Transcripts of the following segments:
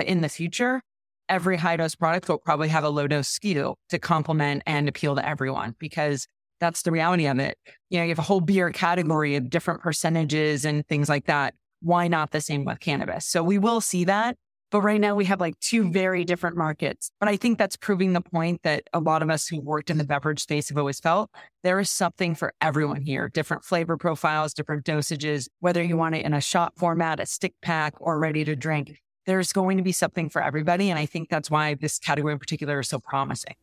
But in the future, every high dose product will probably have a low dose SKU to complement and appeal to everyone because that's the reality of it. You know, you have a whole beer category of different percentages and things like that. Why not the same with cannabis? So we will see that. But right now we have like two very different markets. But I think that's proving the point that a lot of us who worked in the beverage space have always felt there is something for everyone here, different flavor profiles, different dosages, whether you want it in a shot format, a stick pack, or ready to drink. There's going to be something for everybody. And I think that's why this category in particular is so promising.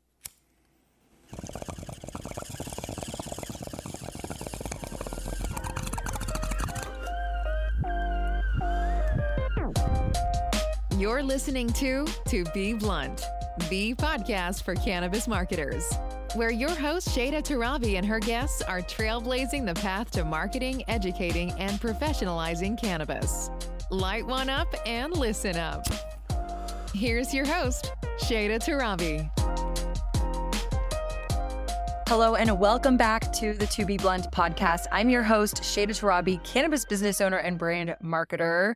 You're listening to To Be Blunt, the podcast for cannabis marketers, where your host Shayda Torabi and her guests are trailblazing the path to marketing, educating, and professionalizing cannabis. Light one up and listen up. Here's your host, Shayda Torabi. Hello, and welcome back to the To Be Blunt podcast. I'm your host, Shayda Torabi, cannabis business owner and brand marketer.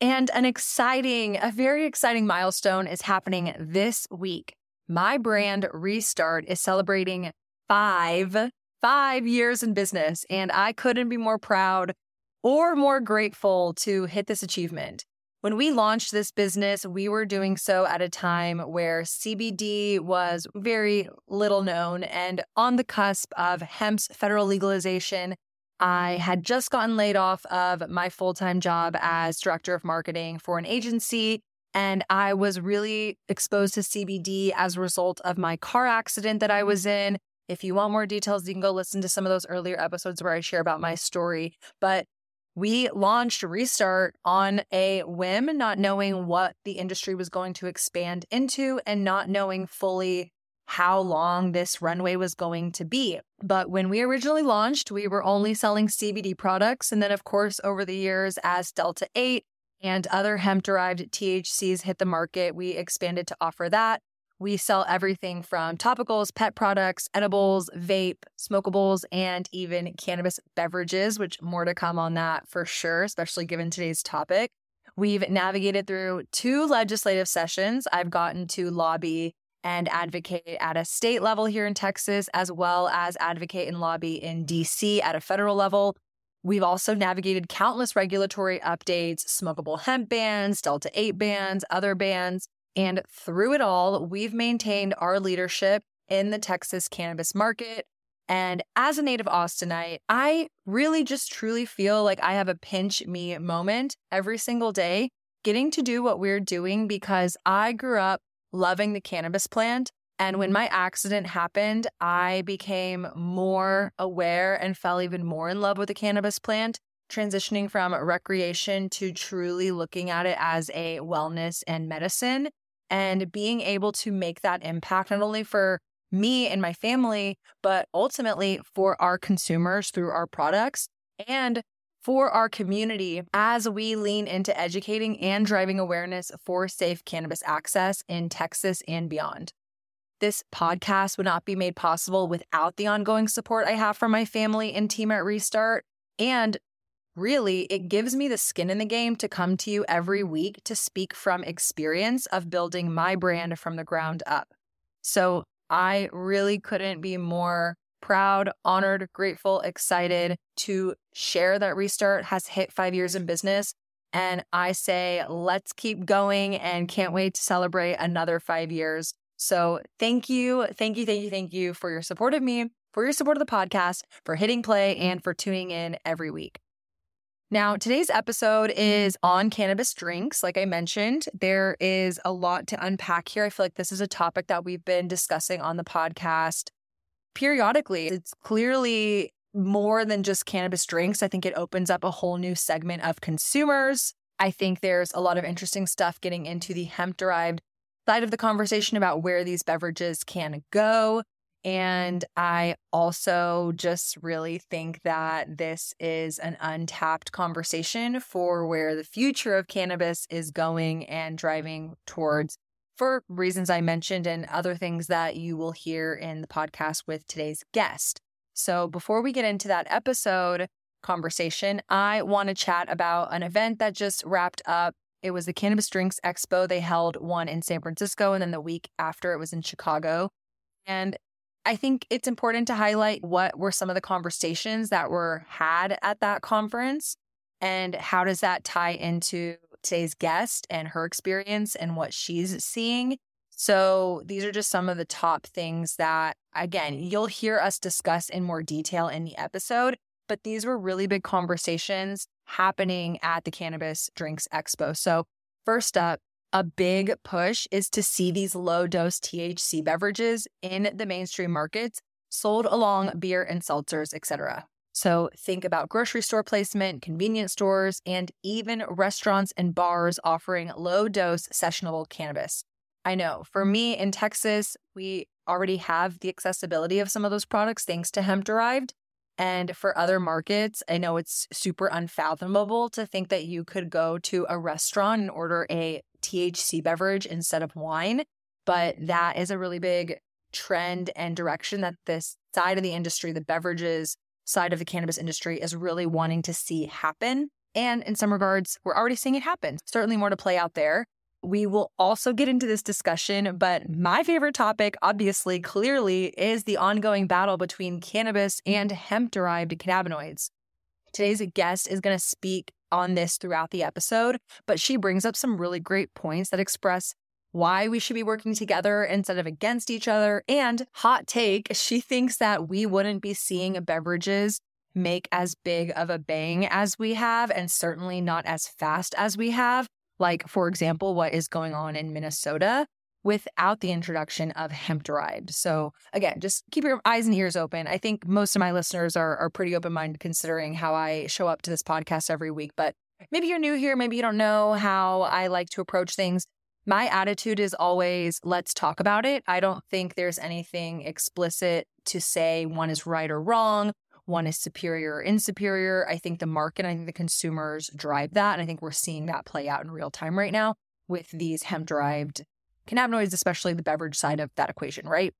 And an exciting, a very exciting milestone is happening this week. My brand Restart is celebrating five, five years in business. And I couldn't be more proud or more grateful to hit this achievement. When we launched this business, we were doing so at a time where CBD was very little known and on the cusp of hemp's federal legalization I had just gotten laid off of my full time job as director of marketing for an agency. And I was really exposed to CBD as a result of my car accident that I was mm. in. If you want more details, you can go listen to some of those earlier episodes where I share about my story. But we launched Restart on a whim, not knowing what the industry was going to expand into and not knowing fully how long this runway was going to be. But when we originally launched, we were only selling CBD products. And then, of course, over the years, as Delta 8 and other hemp derived THCs hit the market, we expanded to offer that. We sell everything from topicals, pet products, edibles, vape, smokables, and even cannabis beverages, which more to come on that for sure, especially given today's topic. We've navigated through two legislative sessions. I've gotten to lobby and advocate at a state level here in Texas, as well as advocate and lobby in DC at a federal level. We've also navigated countless regulatory updates, smokable hemp bans, Delta 8 bans, other bans. And through it all, we've maintained our leadership in the Texas cannabis market. And as a native Austinite, I really just truly feel like I have a pinch me moment every single day getting to do what we're doing because I grew up loving the cannabis plant. And when my accident happened, I became more aware and fell even more in love with the cannabis plant, transitioning from recreation to truly looking at it as a wellness and medicine and being able to make that impact not only for me and my family, but ultimately for our consumers through our products and for our community as we lean into educating and driving awareness for safe cannabis access in Texas and beyond. This podcast would not be made possible without the ongoing support I have from my family and team at Restart. And really, it gives me the skin in the game to come to you every week to speak from experience of building my brand from the ground up. So I really couldn't be more proud, honored, grateful, excited to share that Restart has hit five years in business. And I say, let's keep going and can't wait to celebrate another five years. So thank you, thank you, thank you, thank you for your support of me, for your support of the podcast, for hitting play, and for tuning in every week. Now, today's episode is on cannabis drinks. Like I mentioned, there is a lot to unpack here. I feel like this is a topic that we've been discussing on the podcast periodically. It's clearly more than just cannabis drinks. I think it opens up a whole new segment of consumers. I think there's a lot of interesting stuff getting into the hemp derived side of the conversation about where these beverages can go. And I also just really think that this is an untapped conversation for where the future of cannabis is going and driving towards for reasons I mentioned and other things that you will hear in the podcast with today's guest. So, before we get into that episode conversation, I want to chat about an event that just wrapped up It was the Cannabis Drinks Expo. They held one in San Francisco, and then the week after it was in Chicago. And I think it's important to highlight what were some of the conversations that were had at that conference and how does that tie into today's guest and her experience and what she's seeing. So, these are just some of the top things that, again, you'll hear us discuss in more detail in the episode. But these were really big conversations happening at the Cannabis Drinks Expo. So, first up, a big push is to see these low dose THC beverages in the mainstream markets sold along beer and seltzers, etc. So think about grocery store placement, convenience stores, and even restaurants and bars offering low dose sessionable cannabis. I know for me in Texas, we already have the accessibility of some of those products thanks to hemp derived. And for other markets, I know it's super unfathomable to think that you could go to a restaurant and order a THC beverage instead of wine. But that is a really big trend and direction that this side of the industry, the beverages side of the cannabis industry, is really wanting to see happen. And in some regards, we're already seeing it happen. Certainly more to play out there. We will also get into this discussion, but my favorite topic, obviously, clearly, is the ongoing battle between cannabis and hemp derived cannabinoids. Today's guest is going to speak on this throughout the episode, but she brings up some really great points that express why we should be working together instead of against each other. And hot take, she thinks that we wouldn't be seeing beverages make as big of a bang as we have, and certainly not as fast as we have. Like, for example, what is going on in Minnesota without the introduction of hemp derived. So again, just keep your eyes and ears open. I think most of my listeners are, are pretty open minded considering how I show up to this podcast every week. But maybe you're new here, maybe you don't know how I like to approach things. My attitude is always let's talk about it. I don't think there's anything explicit to say one is right or wrong, one is superior or inferior. I think the market, I think the consumers drive that. And I think we're seeing that play out in real time right now with these hemp derived cannabinoids, especially the beverage side of that equation, right?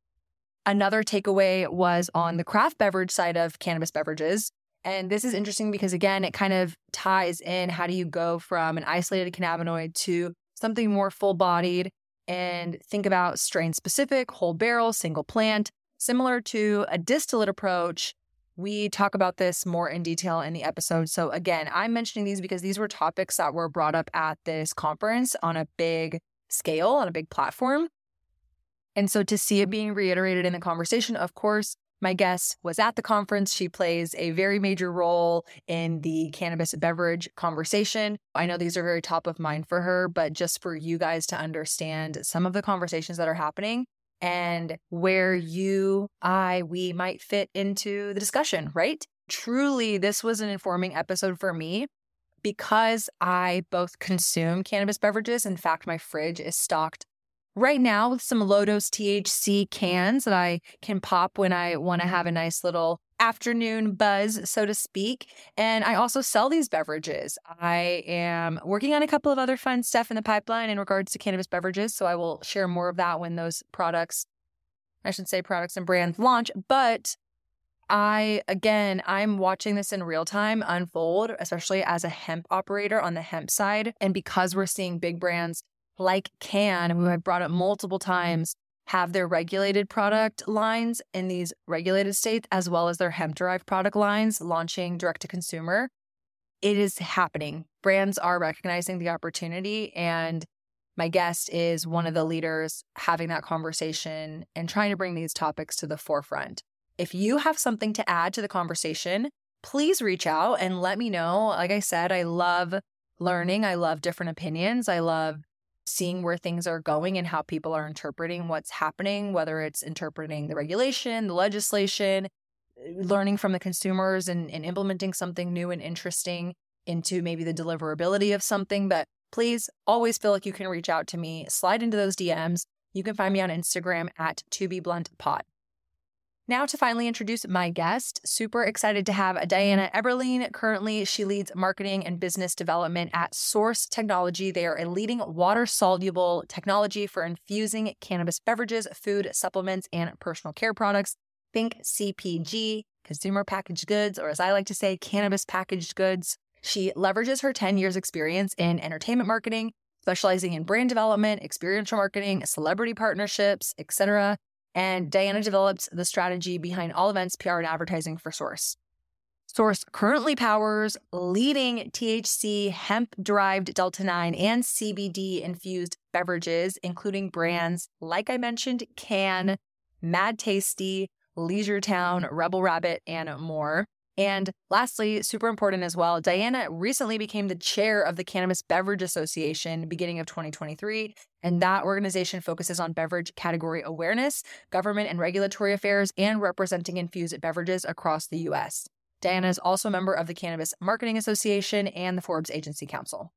Another takeaway was on the craft beverage side of cannabis beverages. And this is interesting because, again, it kind of ties in how do you go from an isolated cannabinoid to something more full bodied and think about strain specific, whole barrel, single plant, similar to a distillate approach. We talk about this more in detail in the episode. So, again, I'm mentioning these because these were topics that were brought up at this conference on a big scale on a big platform. And so to see it being reiterated in the conversation, of course, my guest was at the conference. She plays a very major role in the cannabis beverage conversation. I know these are very top of mind for her, but just for you guys to understand some of the conversations that are happening and where you, I, we might fit into the discussion, right? Truly, this was an informing episode for me because I both consume cannabis beverages. In fact, my fridge is stocked right now with some low dose THC cans that I can pop when I want to mm-hmm. have a nice little afternoon buzz, so to speak. And I also sell these beverages. I am working on a couple of other fun stuff in the pipeline in regards to cannabis beverages. So I will share more of that when those products, I should say products and brands launch. But I, again, I'm watching this in real time unfold, especially as a hemp operator on the hemp side. And because we're seeing big brands like Cann, who I've brought up multiple times, have their regulated product lines in these regulated states, as well as their hemp derived product lines launching direct to consumer. It is happening. Brands are recognizing the opportunity. And my guest is one of the leaders having that conversation and trying to bring these topics to the forefront. If you have something to add to the conversation, please reach out and let me know. Like I said, I love learning, I love different opinions, I love seeing where things are going and how people are interpreting what's happening, whether it's interpreting the regulation, the legislation, eh, learning from the consumers and, and implementing something new and interesting into maybe the deliverability of something. But please always feel like you can reach out to me, slide into those DMs. You can find me on Instagram at to be blunt pod. Now, to finally introduce my guest, super excited to have Diana Eberlein. Currently, she leads marketing and business development at Source Technology. They are a leading water soluble technology for infusing cannabis beverages, food, supplements, and personal care products. Think CPG, consumer packaged goods, or as I like to say, cannabis packaged goods. She leverages her 10 years experience in entertainment marketing, specializing in brand development, experiential marketing, celebrity partnerships, etc. And Diana developed the strategy behind all events, PR, and advertising for Source. Source currently powers leading THC hemp derived Delta 9 and CBD infused beverages, including brands like I mentioned, Cann, Mad Tasty, Leisure Town, Rebel Rabbit, and more. And lastly, super important as well, Diana recently became the chair of the Cannabis Beverage Association beginning of 2023. And that organization focuses on beverage category awareness, government and regulatory affairs, and representing infused beverages across the US. Diana is also a member of the Cannabis Marketing Association and the Forbes Agency Council.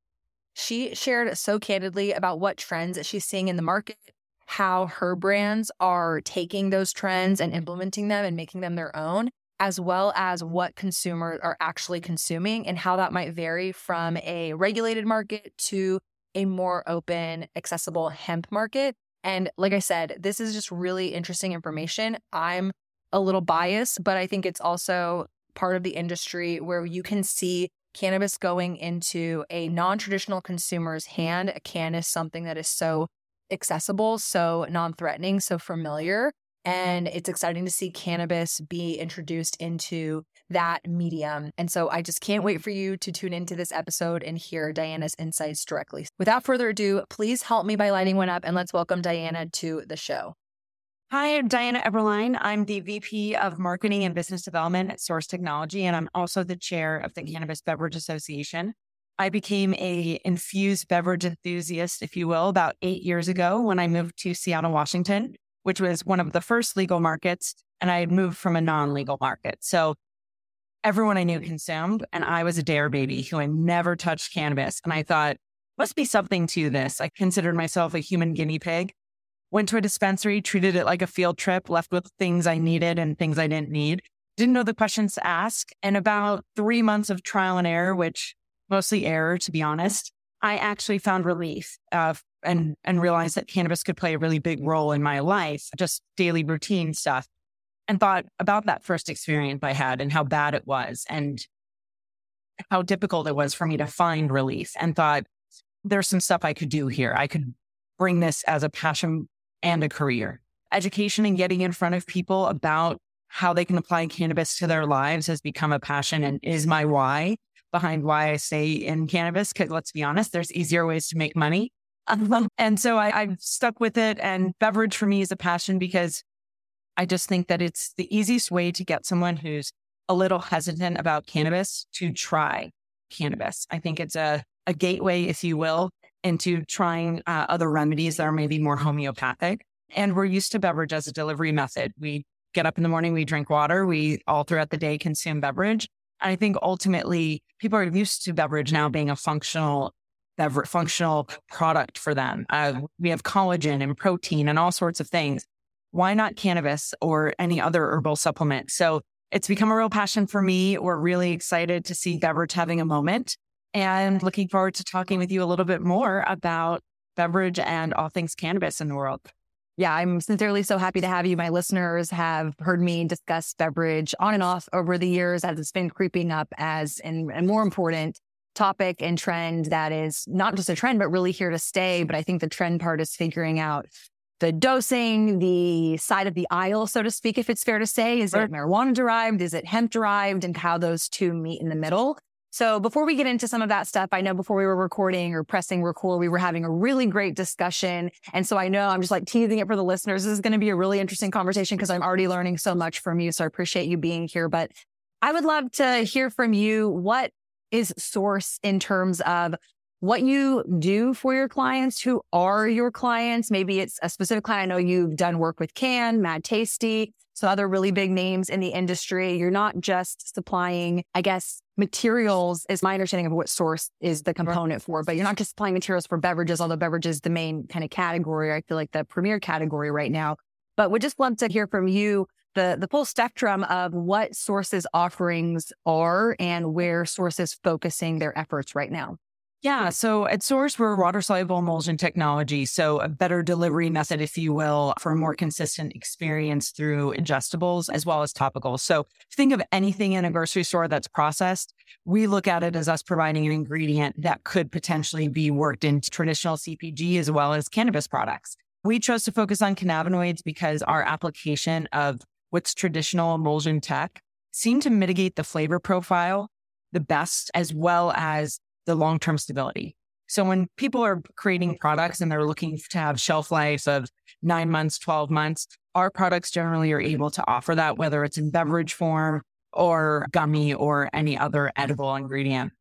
She shared so candidly about what trends she's seeing in the market, how her brands are taking those trends and implementing them and making them their own, as well as what consumers are actually consuming and how that might vary from mm-hmm. a regulated market to a more open, accessible hemp market. And like I said, this is just really interesting information. I'm a little biased, but I think it's also part of the industry where you can see cannabis going into a non traditional consumer's hand. A can is something that is so accessible, so non threatening, so familiar. And it's exciting to see cannabis be introduced into that medium. And so I just can't wait for you to tune into this episode and hear Diana's insights directly. Without further ado, please help me by lighting one up and let's welcome Diana to the show. Hi, I'm Diana Eberlein. I'm the VP of Marketing and Business Development at Source Technology, and I'm also the chair of the Cannabis Beverage Association. I became a infused beverage enthusiast, if you will, about eight years ago when I moved to Seattle, Washington which was one of the first legal markets. And I had moved from a non legal market. So everyone I knew consumed. And I was a dare baby who had never touched cannabis. And I thought, must be something to this. I considered myself a human guinea pig. Went to a dispensary, treated it like a field trip, left with things I needed and things I didn't need. Didn't know the questions to ask. And about three months of trial and error, which mostly error, to be honest, I actually found relief uh, and and realized that cannabis could play a really big role in my life, just daily routine stuff. And thought about that first experience I had and how bad it was and how difficult it was for me to find relief and thought there's some stuff I could do here. I could bring this as a passion and a career. Education and getting in front of people about how they can apply cannabis to their lives has become a passion and is my why behind why I stay in cannabis. Cause let's be honest, there's easier ways to make money. Um, and so I, I've stuck with it. And beverage for me is a passion because I just think that it's the easiest way to get someone who's a little hesitant about cannabis to try cannabis. I think it's a, a gateway, if you will, into trying uh, other remedies that are maybe more homeopathic. And we're used to beverage as a delivery method. We get up in the morning, we drink water, we all throughout the day consume beverage. I think ultimately people are used to beverage now being a functional beverage, functional product for them. Uh, we have collagen and protein and all sorts of things. Why not cannabis or any other herbal supplement? So it's become a real passion for me. We're really excited to see beverage having a moment and looking forward to talking with you a little bit more about beverage and all things cannabis in the world yeah, I'm sincerely so happy to have you. My listeners have heard me discuss beverage on and off over the years as it's been creeping up as an, a more important topic and trend that is not just a trend, but really here to stay. But I think the trend part is figuring out the dosing, the side of the aisle, so to speak, if it's fair to say. Is it marijuana derived? Is it hemp derived? And how those two meet in the middle. So before we get into some of that stuff, I know before we were recording or pressing record, we were having a really great discussion. And so I know I'm just like teasing it for the listeners. This is going to be a really interesting conversation because I'm already learning so much from you. So I appreciate you being here. But I would love to hear from you. What is source in terms of what you do for your clients? Who are your clients? Maybe it's a specific client. I know you've done work with Cann, Mad Tasty, so other really big names in the industry. You're not just supplying, I guess, materials is my understanding of what source is the component for, but you're not just supplying materials for beverages, although beverages is the main kind of category. I feel like the premier category right now, but would just love to hear from you the, the full spectrum of what sources offerings are and where sources focusing their efforts right now. Yeah. So at Source, we're water soluble emulsion technology. So a better delivery method, if you will, for a more consistent experience through ingestibles as well as topicals. So think of anything in a grocery store that's processed. We look at it as us providing an ingredient that could potentially be worked into traditional CPG as well as cannabis products. We chose to focus on cannabinoids because our application of what's traditional emulsion tech seemed to mitigate the flavor profile the best as well as the long term stability. So when people are creating products and they're looking to have shelf life of nine months, 12 months, our products generally are able to offer that, whether it's in beverage form or gummy or any other edible ingredient.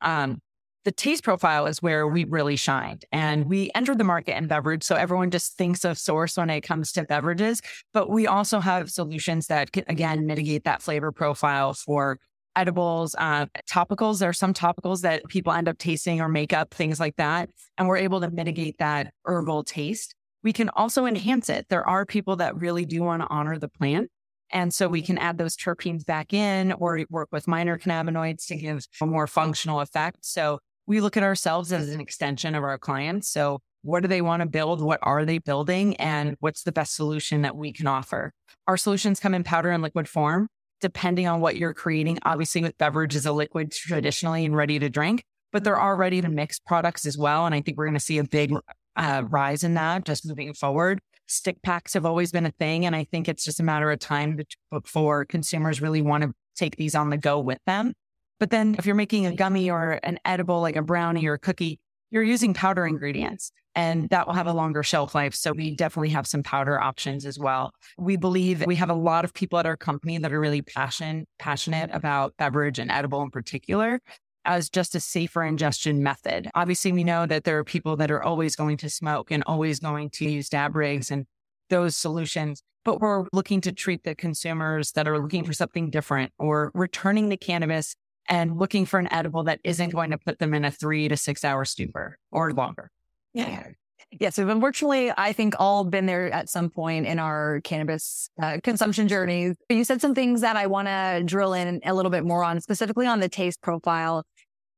Um, the taste profile is where we really shined. And we entered the market in beverage. So everyone just thinks of source when it comes to beverages, but we also have solutions that can, again, mitigate that flavor profile for edibles, uh, topicals. There are some topicals that people end up tasting or makeup, things like that. And we're able to mitigate that herbal taste. We can also enhance it. There are people that really do want to honor the plant. And so we can add those terpenes back in or work with minor cannabinoids to give a more functional effect. So we look at ourselves as an extension of our clients. So what do they want to build? What are they building? And what's the best solution that we can offer? Our solutions come in powder and liquid form depending on what you're creating. Obviously, with beverage is a liquid traditionally and ready to drink, but there are ready to mix products as well. And I think we're going to see a big uh, rise in that just moving forward. Stick packs have always been a thing. And I think it's just a matter of time before consumers really want to take these on the go with them. But then if you're making a gummy or an edible, like a brownie or a cookie, you're using powder ingredients and that will have a longer shelf life. So we definitely have some powder options as well. We believe we have a lot of people at our company that are really passion, passionate about beverage and edible in particular as just a safer ingestion method. Obviously, we know that there are people that are always going to smoke and always going to use dab rigs and those solutions. But we're looking to treat the consumers that are looking for something different or returning the cannabis and looking for an edible that isn't going to put them in a three to six hour stupor or longer. Yeah. Yes, we've unfortunately, I think, all been there at some point in our cannabis uh, consumption journeys. You said some things that I want to drill in a little bit more on, specifically on the taste profile.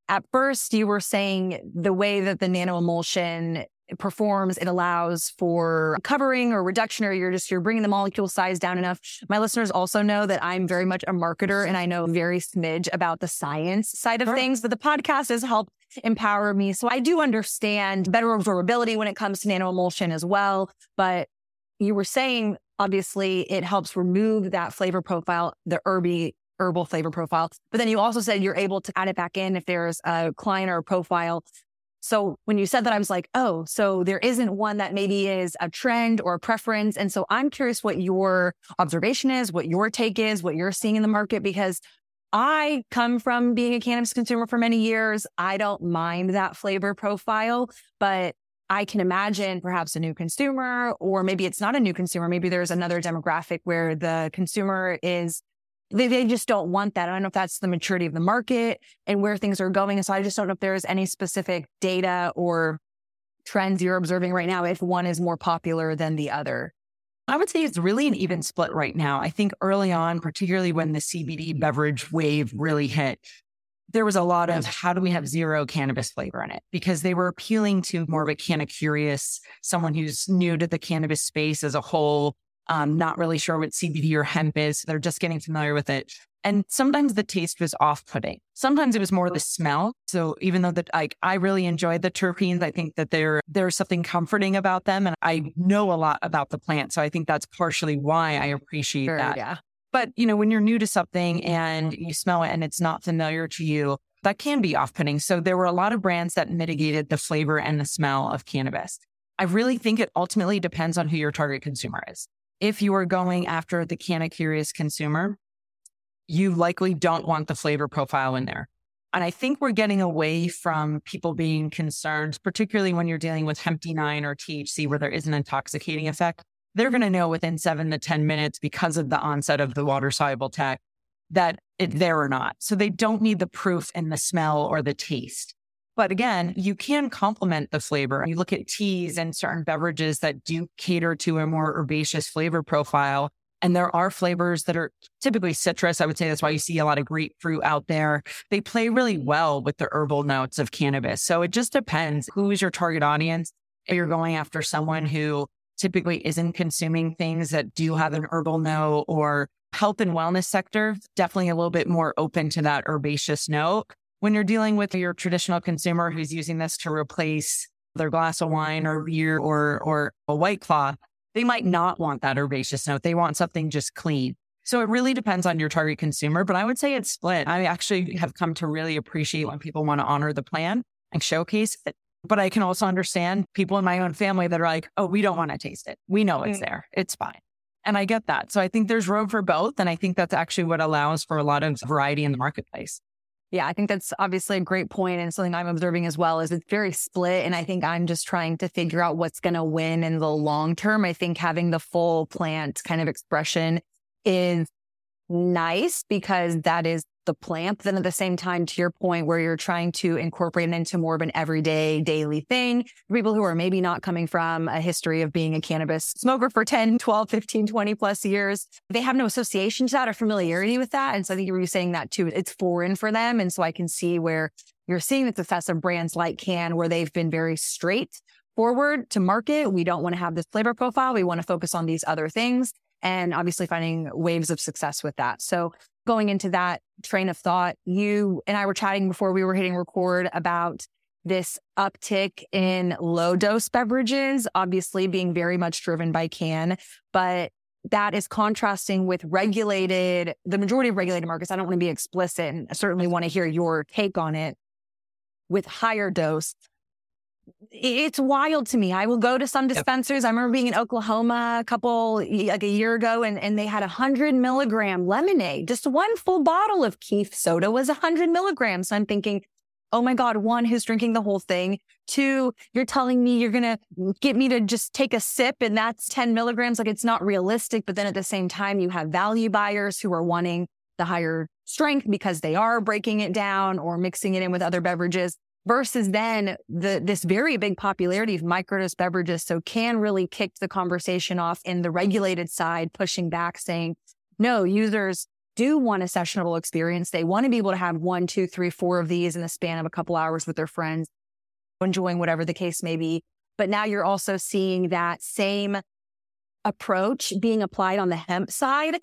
At first, you were saying the way that the nano emulsion performs, it allows for covering or reduction, or you're just you're bringing the molecule size down enough. My listeners also know that I'm very much a marketer and I know very smidge about the science side of sure. things, but the podcast has helped empower me. So I do understand better absorbability when it comes to nanoemulsion as well. But you were saying obviously it helps remove that flavor profile, the herby herbal flavor profile. But then you also said you're able to add it back in if there's a client or a profile so when you said that, I was like, oh, so there isn't one that maybe is a trend or a preference. And so I'm curious what your observation is, what your take is, what you're seeing in the market, because I come from being a cannabis consumer for many years. I don't mind that flavor profile, but I can imagine perhaps a new consumer, or maybe it's not a new consumer. Maybe there's another demographic where the consumer is they, they just don't want that. I don't know if that's the maturity of the market and where things are going. So I just don't know if there's any specific data or trends you're observing right now if one is more popular than the other. I would say it's really an even split right now. I think early on, particularly when the CBD beverage wave really hit, there was a lot of how do we have zero cannabis flavor in it because they were appealing to more of a canna curious, someone who's new to the cannabis space as a whole, um, not really sure what CBD or hemp is. They're just getting familiar with it. And sometimes the taste was off putting. Sometimes it was more the smell. So even though that like I really enjoyed the terpenes, I think that there there's something comforting about them. And I know a lot about the plant. So I think that's partially why I appreciate sure, that. Yeah. But you know, when you're new to something and you smell it and it's not familiar to you, that can be off-putting. So there were a lot of brands that mitigated the flavor and the smell of cannabis. I really think it ultimately depends on who your target consumer is if you are going after the canna curious consumer, you likely don't want the flavor profile in there. And I think we're getting away from people being concerned, particularly when you're dealing with hemp D9 or THC, where there is an intoxicating effect. They're going to know within seven to 10 minutes because of the onset of the water soluble tech that it's there or not. So they don't need the proof in the smell or the taste. But again, you can complement the flavor. You look at teas and certain beverages that do cater to a more herbaceous flavor profile. And there are flavors that are typically citrus. I would say that's why you see a lot of grapefruit out there. They play really well with the herbal notes of cannabis. So it just depends who is your target audience. If you're going after someone who typically isn't consuming things that do have an herbal note or health and wellness sector, definitely a little bit more open to that herbaceous note. When you're dealing with your traditional consumer who's using this to replace their glass of wine or beer or or a white claw, they might not want that herbaceous note. They want something just clean. So it really depends on your target consumer, but I would say it's split. I actually have come to really appreciate when people want to honor the plan and showcase it. But I can also understand people in my own family that are like, oh, we don't want to taste it. We know it's mm. there. It's fine. And I get that. So I think there's room for both. And I think that's actually what allows for a lot of variety in the marketplace. Yeah, I think that's obviously a great point and something I'm observing as well is it's very split and I think I'm just trying to figure out what's going to win in the long term. I think having the full plant kind of expression is nice because that is the plant. Then at the same time, to your point, where you're trying to incorporate it into more of an everyday daily thing, people who are maybe not coming from a history of being a cannabis smoker for 10, 12, 15, 20 plus years, they have no association to that or familiarity with that. And so I think you were saying that too. It's foreign for them. And so I can see where you're seeing the success of brands like Cann, where they've been very straight forward to market. We don't want to have this flavor profile. We want to focus on these other things and obviously finding waves of success with that. So going into that train of thought, you and I were chatting before we were hitting record about this uptick in low dose beverages, obviously being very much driven by Cann, but that is contrasting with regulated, the majority of regulated markets. I don't want to be explicit and I certainly want to hear your take on it with higher dose it's wild to me. I will go to some dispensaries. I remember being in Oklahoma a couple, like a year ago, and, and they had a hundred milligram lemonade. Just one full bottle of Keef soda was a hundred milligrams. So I'm thinking, oh my God, one, who's drinking the whole thing? Two, you're telling me you're going to get me to just take a sip and that's 10 milligrams. Like it's not realistic. But then at the same time, you have value buyers who are wanting the higher strength because they are breaking it down or mixing it in with other beverages versus then the this very big popularity of microdose beverages. So Cann really kicked the conversation off in the regulated side, pushing back, saying, no, users do want a sessionable experience. They want to be able to have one, two, three, four of these in the span of a couple hours with their friends, enjoying whatever the case may be. But now you're also seeing that same approach being applied on the hemp side.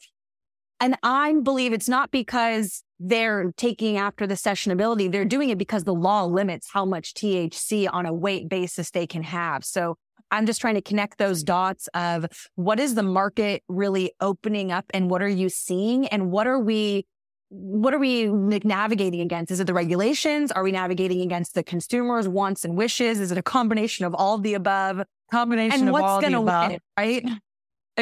And I believe it's not because they're taking after the sessionability. They're doing it because the law limits how much THC on a weight basis they can have. So I'm just trying to connect those dots of what is the market really opening up and what are you seeing and what are we what are we navigating against? Is it the regulations? Are we navigating against the consumers' wants and wishes? Is it a combination of all of the above? Combination and of all the above, right?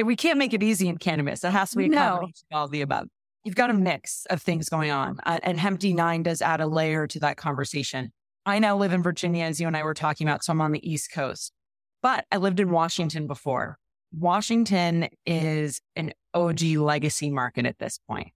We can't make it easy in cannabis. It has to be a combination of all of the above you've got a mix of things going on. Uh, and Hemp D9 does add a layer to that conversation. I now live in Virginia, as you and I were talking about, so I'm on the East Coast. But I lived in Washington before. Washington is an OG legacy market at this point.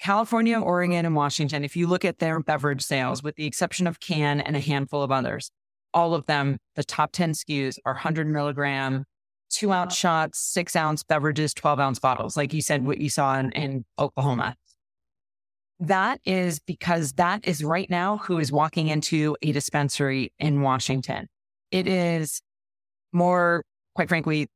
California, Oregon, and Washington, if you look at their beverage sales, with the exception of Cann and a handful of others, all of them, the top 10 SKUs are 100 milligram two ounce shots, six ounce beverages, 12 ounce bottles, like you said, what you saw in, in Oklahoma. That is because that is right now who is walking into a dispensary in Washington. It is more, quite frankly,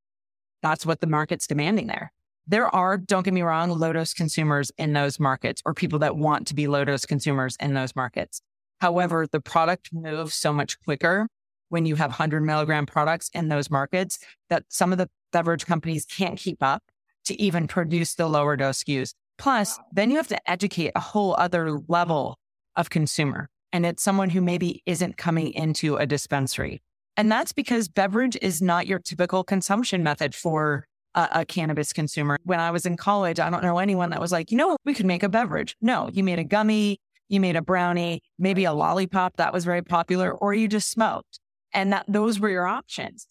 that's what the market's demanding there. There are, don't get me wrong, low dose consumers in those markets or people that want to be low dose consumers in those markets. However, the product moves so much quicker when you have 100 milligram products in those markets that some of the beverage companies can't keep up to even produce the lower dose SKUs. Plus, then you have to educate a whole other level of consumer. And it's someone who maybe isn't coming into a dispensary. And that's because beverage is not your typical consumption method for a, a, cannabis consumer. When I was in college, I don't know anyone that was like, you know, we could make a beverage. No, you made a gummy, you made a brownie, maybe a lollipop that was very popular, or you just smoked and that those were your options.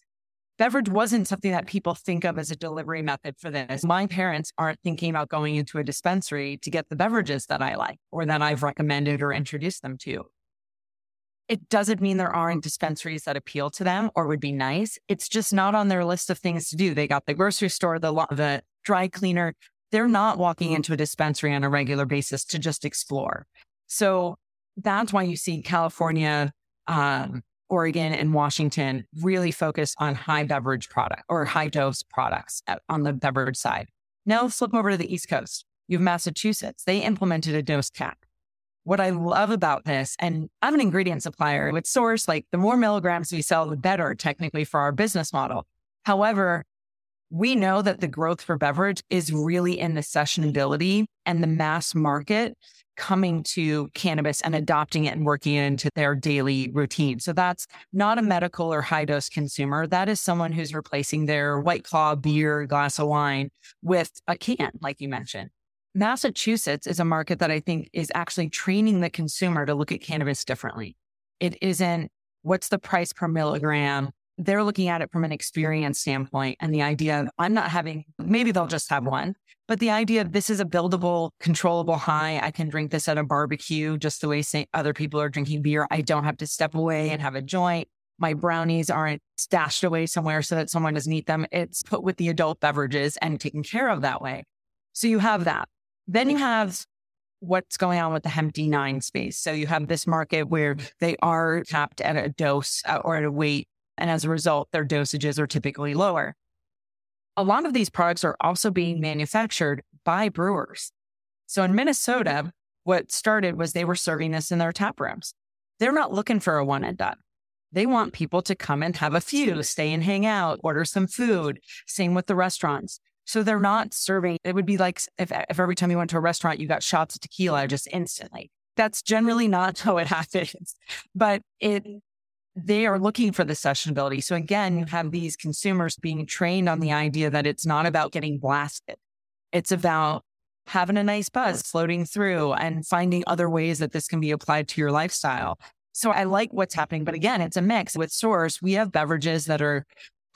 Beverage wasn't something that people think of as a delivery method for this. My parents aren't thinking about going into a dispensary to get the beverages that I like or that I've recommended or introduced them to. It doesn't mean there aren't dispensaries that appeal to them or would be nice. It's just not on their list of things to do. They got the grocery store, the, the dry cleaner. They're not walking into a dispensary on a regular basis to just explore. So that's why you see California, um, Oregon, and Washington really focus on high beverage product or high dose products at, on the beverage side. Now flip over to the East Coast. You have Massachusetts. They implemented a dose cap. What I love about this, and I'm an ingredient supplier with Source, like the more milligrams we sell, the better technically for our business model. However, we know that the growth for beverage is really in the sessionability and the mass market coming to cannabis and adopting it and working it into their daily routine. So that's not a medical or high dose consumer. That is someone who's replacing their white claw beer, glass of wine with a can, like you mentioned. Massachusetts is a market that I think is actually training the consumer to look at cannabis differently. It isn't what's the price per milligram. They're looking at it from an experience standpoint and the idea of I'm not having, maybe they'll just have one, but the idea of this is a buildable, controllable high. I can drink this at a barbecue just the way other people are drinking beer. I don't have to step away and have a joint. My brownies aren't stashed away somewhere so that someone doesn't eat them. It's put with the adult beverages and taken care of that way. So you have that. Then you have what's going on with the hemp D9 space. So you have this market where they are capped at a dose uh, or at a weight. And as a result, their dosages are typically lower. A lot of these products are also being manufactured by brewers. So in Minnesota, what started was they were serving this in their tap rooms. They're not looking for a one and done. They want people to come and have a few, stay and hang out, order some food. Same with the restaurants. So they're not serving. It would be like if, if every time you went to a restaurant, you got shots of tequila just instantly. That's generally not how it happens, but it, they are looking for the sessionability. So again, you have these consumers being trained on the idea that it's not about getting blasted. It's about having a nice buzz floating through and finding other ways that this can be applied to your lifestyle. So I like what's happening. But again, it's a mix. With Source, we have beverages that are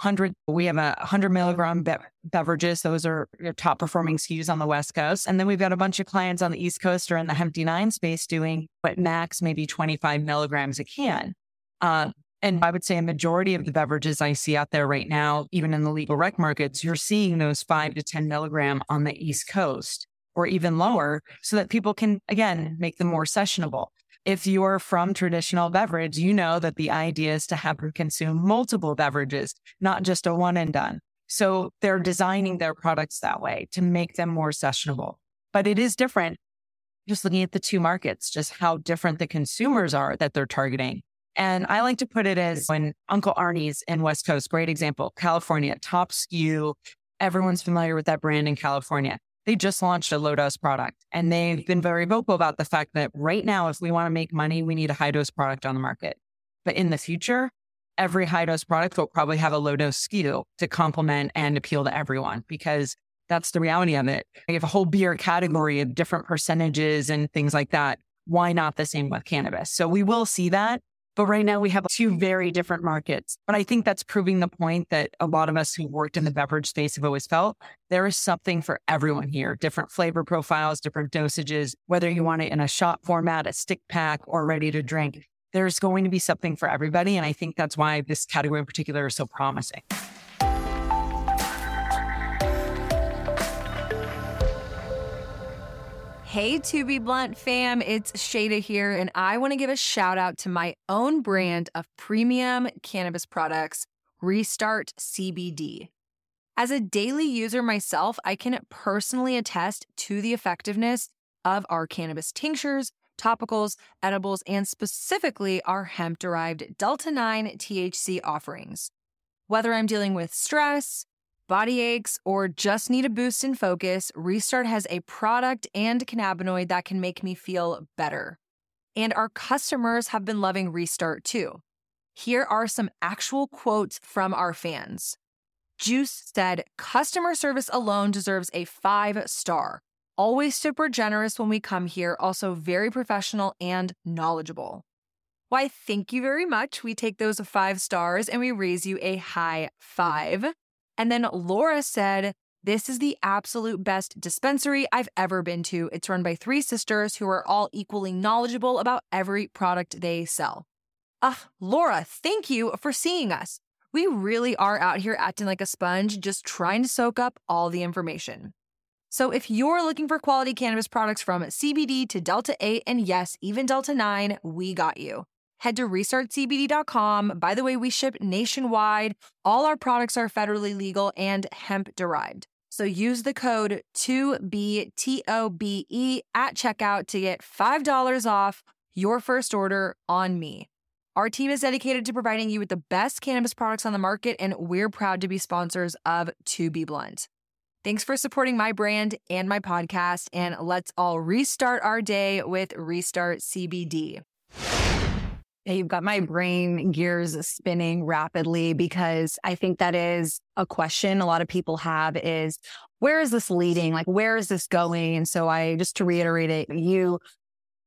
100 we have a 100 milligram be- beverages those are your top performing SKUs on the west coast and then we've got a bunch of clients on the east coast or in the hemp d9 space doing what max maybe 25 milligrams a can uh, and I would say a majority of the beverages I see out there right now, even in the legal rec markets, you're seeing those five to 10 milligram on the East Coast or even lower so that people can, again, make them more sessionable. If you're from traditional beverage, you know that the idea is to have them consume multiple beverages, not just a one and done. So they're designing their products that way to make them more sessionable. But it is different just looking at the two markets, just how different the consumers are that they're targeting. And I like to put it as when Uncle Arnie's in West Coast, great example, California, top SKU. Everyone's familiar with that brand in California they just launched a low dose product and they've been very vocal about the fact that right now, if we want to make money, we need a high dose product on the market. But in the future, every high dose product will probably have a low dose SKU to complement and appeal to everyone because that's the reality of it. You have a whole beer category of different percentages and things like that. Why not the same with cannabis? So we will see that. But right now we have two very different markets. But I think that's proving the point that a lot of us who worked in the beverage space have always felt there is something for everyone here, different flavor profiles, different dosages, whether you want it in a shot format, a stick pack, or ready to drink. There's going to be something for everybody. And I think that's why this category in particular is so promising. Hey, To Be Blunt fam, it's Shayda here, and I want to give a shout out to my own brand of premium cannabis products, Restart CBD. As a daily user myself, I can personally attest to the effectiveness of our cannabis tinctures, topicals, edibles, and specifically our hemp derived Delta 9 THC offerings. Whether I'm dealing with stress, body aches, or just need a boost in focus, Restart has a product and cannabinoid that can make me feel better. And our customers have been loving Restart too. Here are some actual quotes from our fans. Juice said, Customer service alone deserves a five star. Always super generous when we come here, also very professional and knowledgeable. Why, thank you very much. We take those five stars and we raise you a high five. And then Laura said, This is the absolute best dispensary I've ever been to. It's run by three sisters who are all equally knowledgeable about every product they sell. Ah, uh, Laura, thank you for seeing us. We really are out here acting like a sponge, just trying to soak up all the information. So if you're looking for quality cannabis products from CBD to Delta 8 and yes, even Delta 9, we got you. Head to restartcbd.com. By the way, we ship nationwide. All our products are federally legal and hemp derived. So use the code 2BTOBE at checkout to get $5 off your first order on me. Our team is dedicated to providing you with the best cannabis products on the market, and we're proud to be sponsors of To Be Blunt. Thanks for supporting my brand and my podcast, and let's all restart our day with Restart CBD. You've got my brain gears spinning rapidly because I think that is a question a lot of people have is where is this leading? Like, where is this going? And so I just to reiterate it, you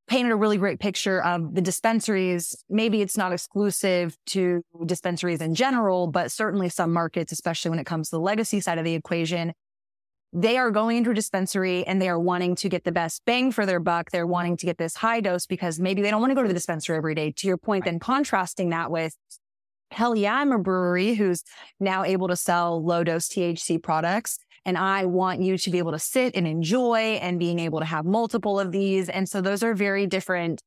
painted a really great picture of the dispensaries. Maybe it's not exclusive to dispensaries in general, but certainly some markets, especially when it comes to the legacy side of the equation, they are going into a dispensary and they are wanting to get the best bang for their buck. They're wanting to get this high dose because maybe they don't want to go to the dispensary every day. To your point, right. then contrasting that with hell yeah, I'm a brewery who's now able to sell low dose THC products. And I want you to be able to sit and enjoy and being able to have multiple of these. And so those are very different.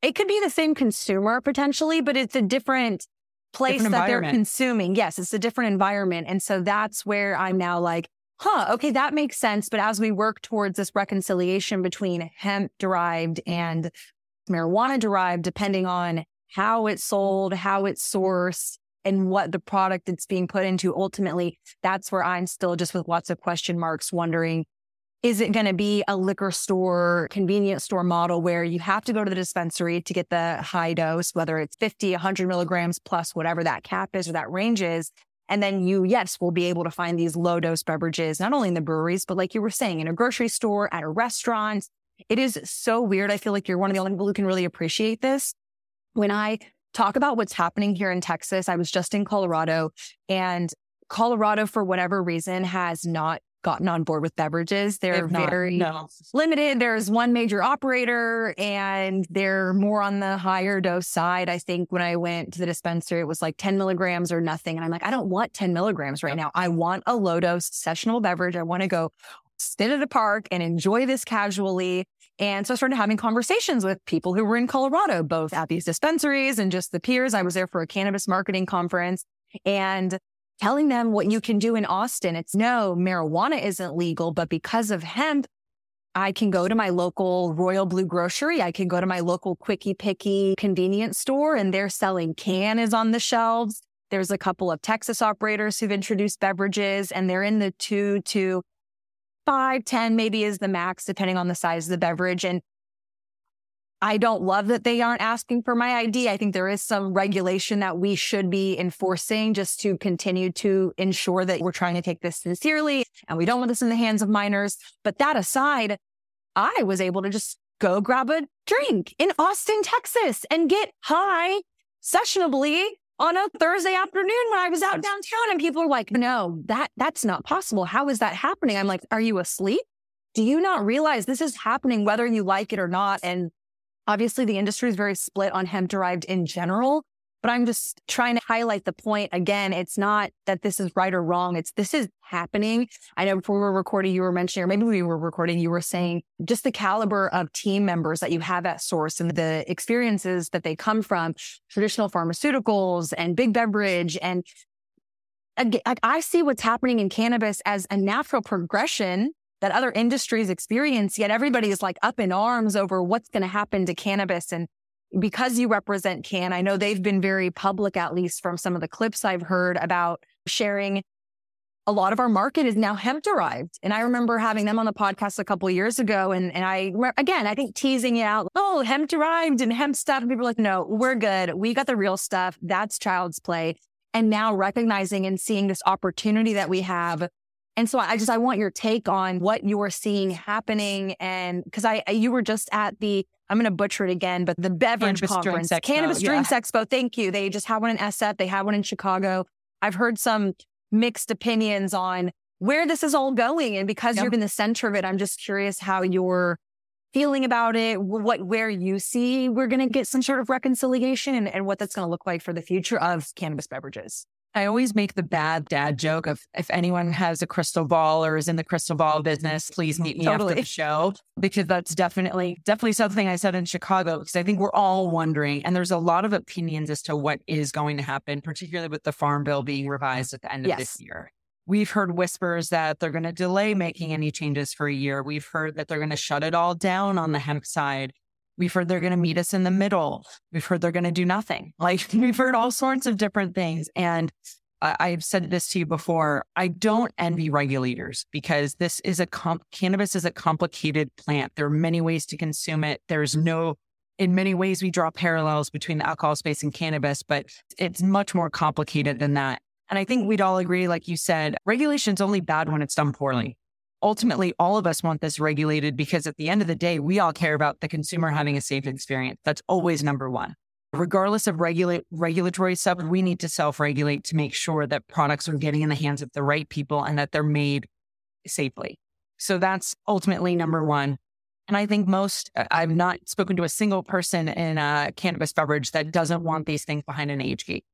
It could be the same consumer potentially, but it's a different place different that they're consuming. Yes, it's a different environment. And so that's where I'm now like, huh, okay, that makes sense. But as we work towards this reconciliation between hemp derived and marijuana derived, depending on how it's sold, how it's sourced, and what the product it's being put into ultimately, that's where I'm still just with lots of question marks wondering, is it going to be a liquor store, convenience store model where you have to go to the dispensary to get the high dose, whether it's 50, 100 milligrams plus whatever that cap is or that range is? And then you, yes, will be able to find these low dose beverages, not only in the breweries, but like you were saying, in a grocery store, at a restaurant. It is so weird. I feel like you're one of the only people who can really appreciate this. When I talk about what's happening here in Texas, I was just in Colorado and Colorado, for whatever reason, has not gotten on board with beverages. They're not, very no. limited. There's one major operator and they're more on the higher dose side. I think when I went to the dispensary, it was like 10 milligrams or nothing. And I'm like, I don't want 10 milligrams right now. I want a low dose sessionable beverage. I want to go sit at a park and enjoy this casually. And so I started having conversations with people who were in Colorado, both at these dispensaries and just the peers. I was there for a cannabis marketing conference. And telling them what you can do in Austin. It's no, marijuana isn't legal, but because of hemp, I can go to my local Royal Blue grocery. I can go to my local Quickie Pickie convenience store and they're selling can is on the shelves. There's a couple of Texas operators who've introduced beverages and they're in the two to five, 10 maybe is the max, depending on the size of the beverage. And I don't love that they aren't asking for my ID. I think there is some regulation that we should be enforcing just to continue to ensure that we're trying to take this sincerely and we don't want this in the hands of minors. But that aside, I was able to just go grab a drink in Austin, Texas and get high sessionably on a Thursday afternoon when I was out downtown and people are like, no, that that's not possible. How is that happening? I'm like, are you asleep? Do you not realize this is happening whether you like it or not? And Obviously, the industry is very split on hemp derived in general, but I'm just trying to highlight the point again. It's not that this is right or wrong. It's this is happening. I know before we were recording, you were mentioning, or maybe we were recording, you were saying just the caliber of team members that you have at SōRSE and the experiences that they come from traditional pharmaceuticals and big beverage. And I see what's happening in cannabis as a natural progression that other industries experience, yet everybody is like up in arms over what's going to happen to cannabis. And because you represent Cann, I know they've been very public, at least from some of the clips I've heard about sharing. A lot of our market is now hemp derived. And I remember having them on the podcast a couple years ago. And, and I, again, I think teasing it out, oh, hemp derived and hemp stuff. And people are like, no, we're good. We got the real stuff. That's child's play. And now recognizing and seeing this opportunity that we have and so I just, I want your take on what you're seeing happening. And cause I, you were just at the, I'm going to butcher it again, but the beverage Cannabis conference, Drinks Cannabis yeah. Drinks Expo. Thank you. They just had one in SF. They had one in Chicago. I've heard some mixed opinions on where this is all going. And because yep. you're in the center of it, I'm just curious how you're feeling about it, what, where you see we're going to get some sort of reconciliation and, and what that's going to look like for the future of cannabis beverages. I always make the bad dad joke of if anyone has a crystal ball or is in the crystal ball business, please meet me totally. after the show because that's definitely definitely something I said in Chicago because I think we're all wondering and there's a lot of opinions as to what is going to happen, particularly with the farm bill being revised at the end of yes. this year. We've heard whispers that they're going to delay making any changes for a year. We've heard that they're going to shut it all down on the hemp side. We've heard they're going to meet us in the middle. We've heard they're going to do nothing. Like we've heard all sorts of different things. And I've said this to you before. I don't envy regulators because this is a comp- cannabis is a complicated plant. There are many ways to consume it. There's no, in many ways, we draw parallels between the alcohol space and cannabis, but it's much more complicated than that. And I think we'd all agree, like you said, regulation is only bad when it's done poorly ultimately all of us want this regulated because at the end of the day, we all care about the consumer having a safe experience. That's always number one. Regardless of regula- regulatory stuff, we need to self regulate to make sure that products are getting in the hands of the right people and that they're made safely. So that's ultimately number one. And I think most, uh, I've not spoken to a single person in a cannabis beverage that doesn't want these things behind an age gate.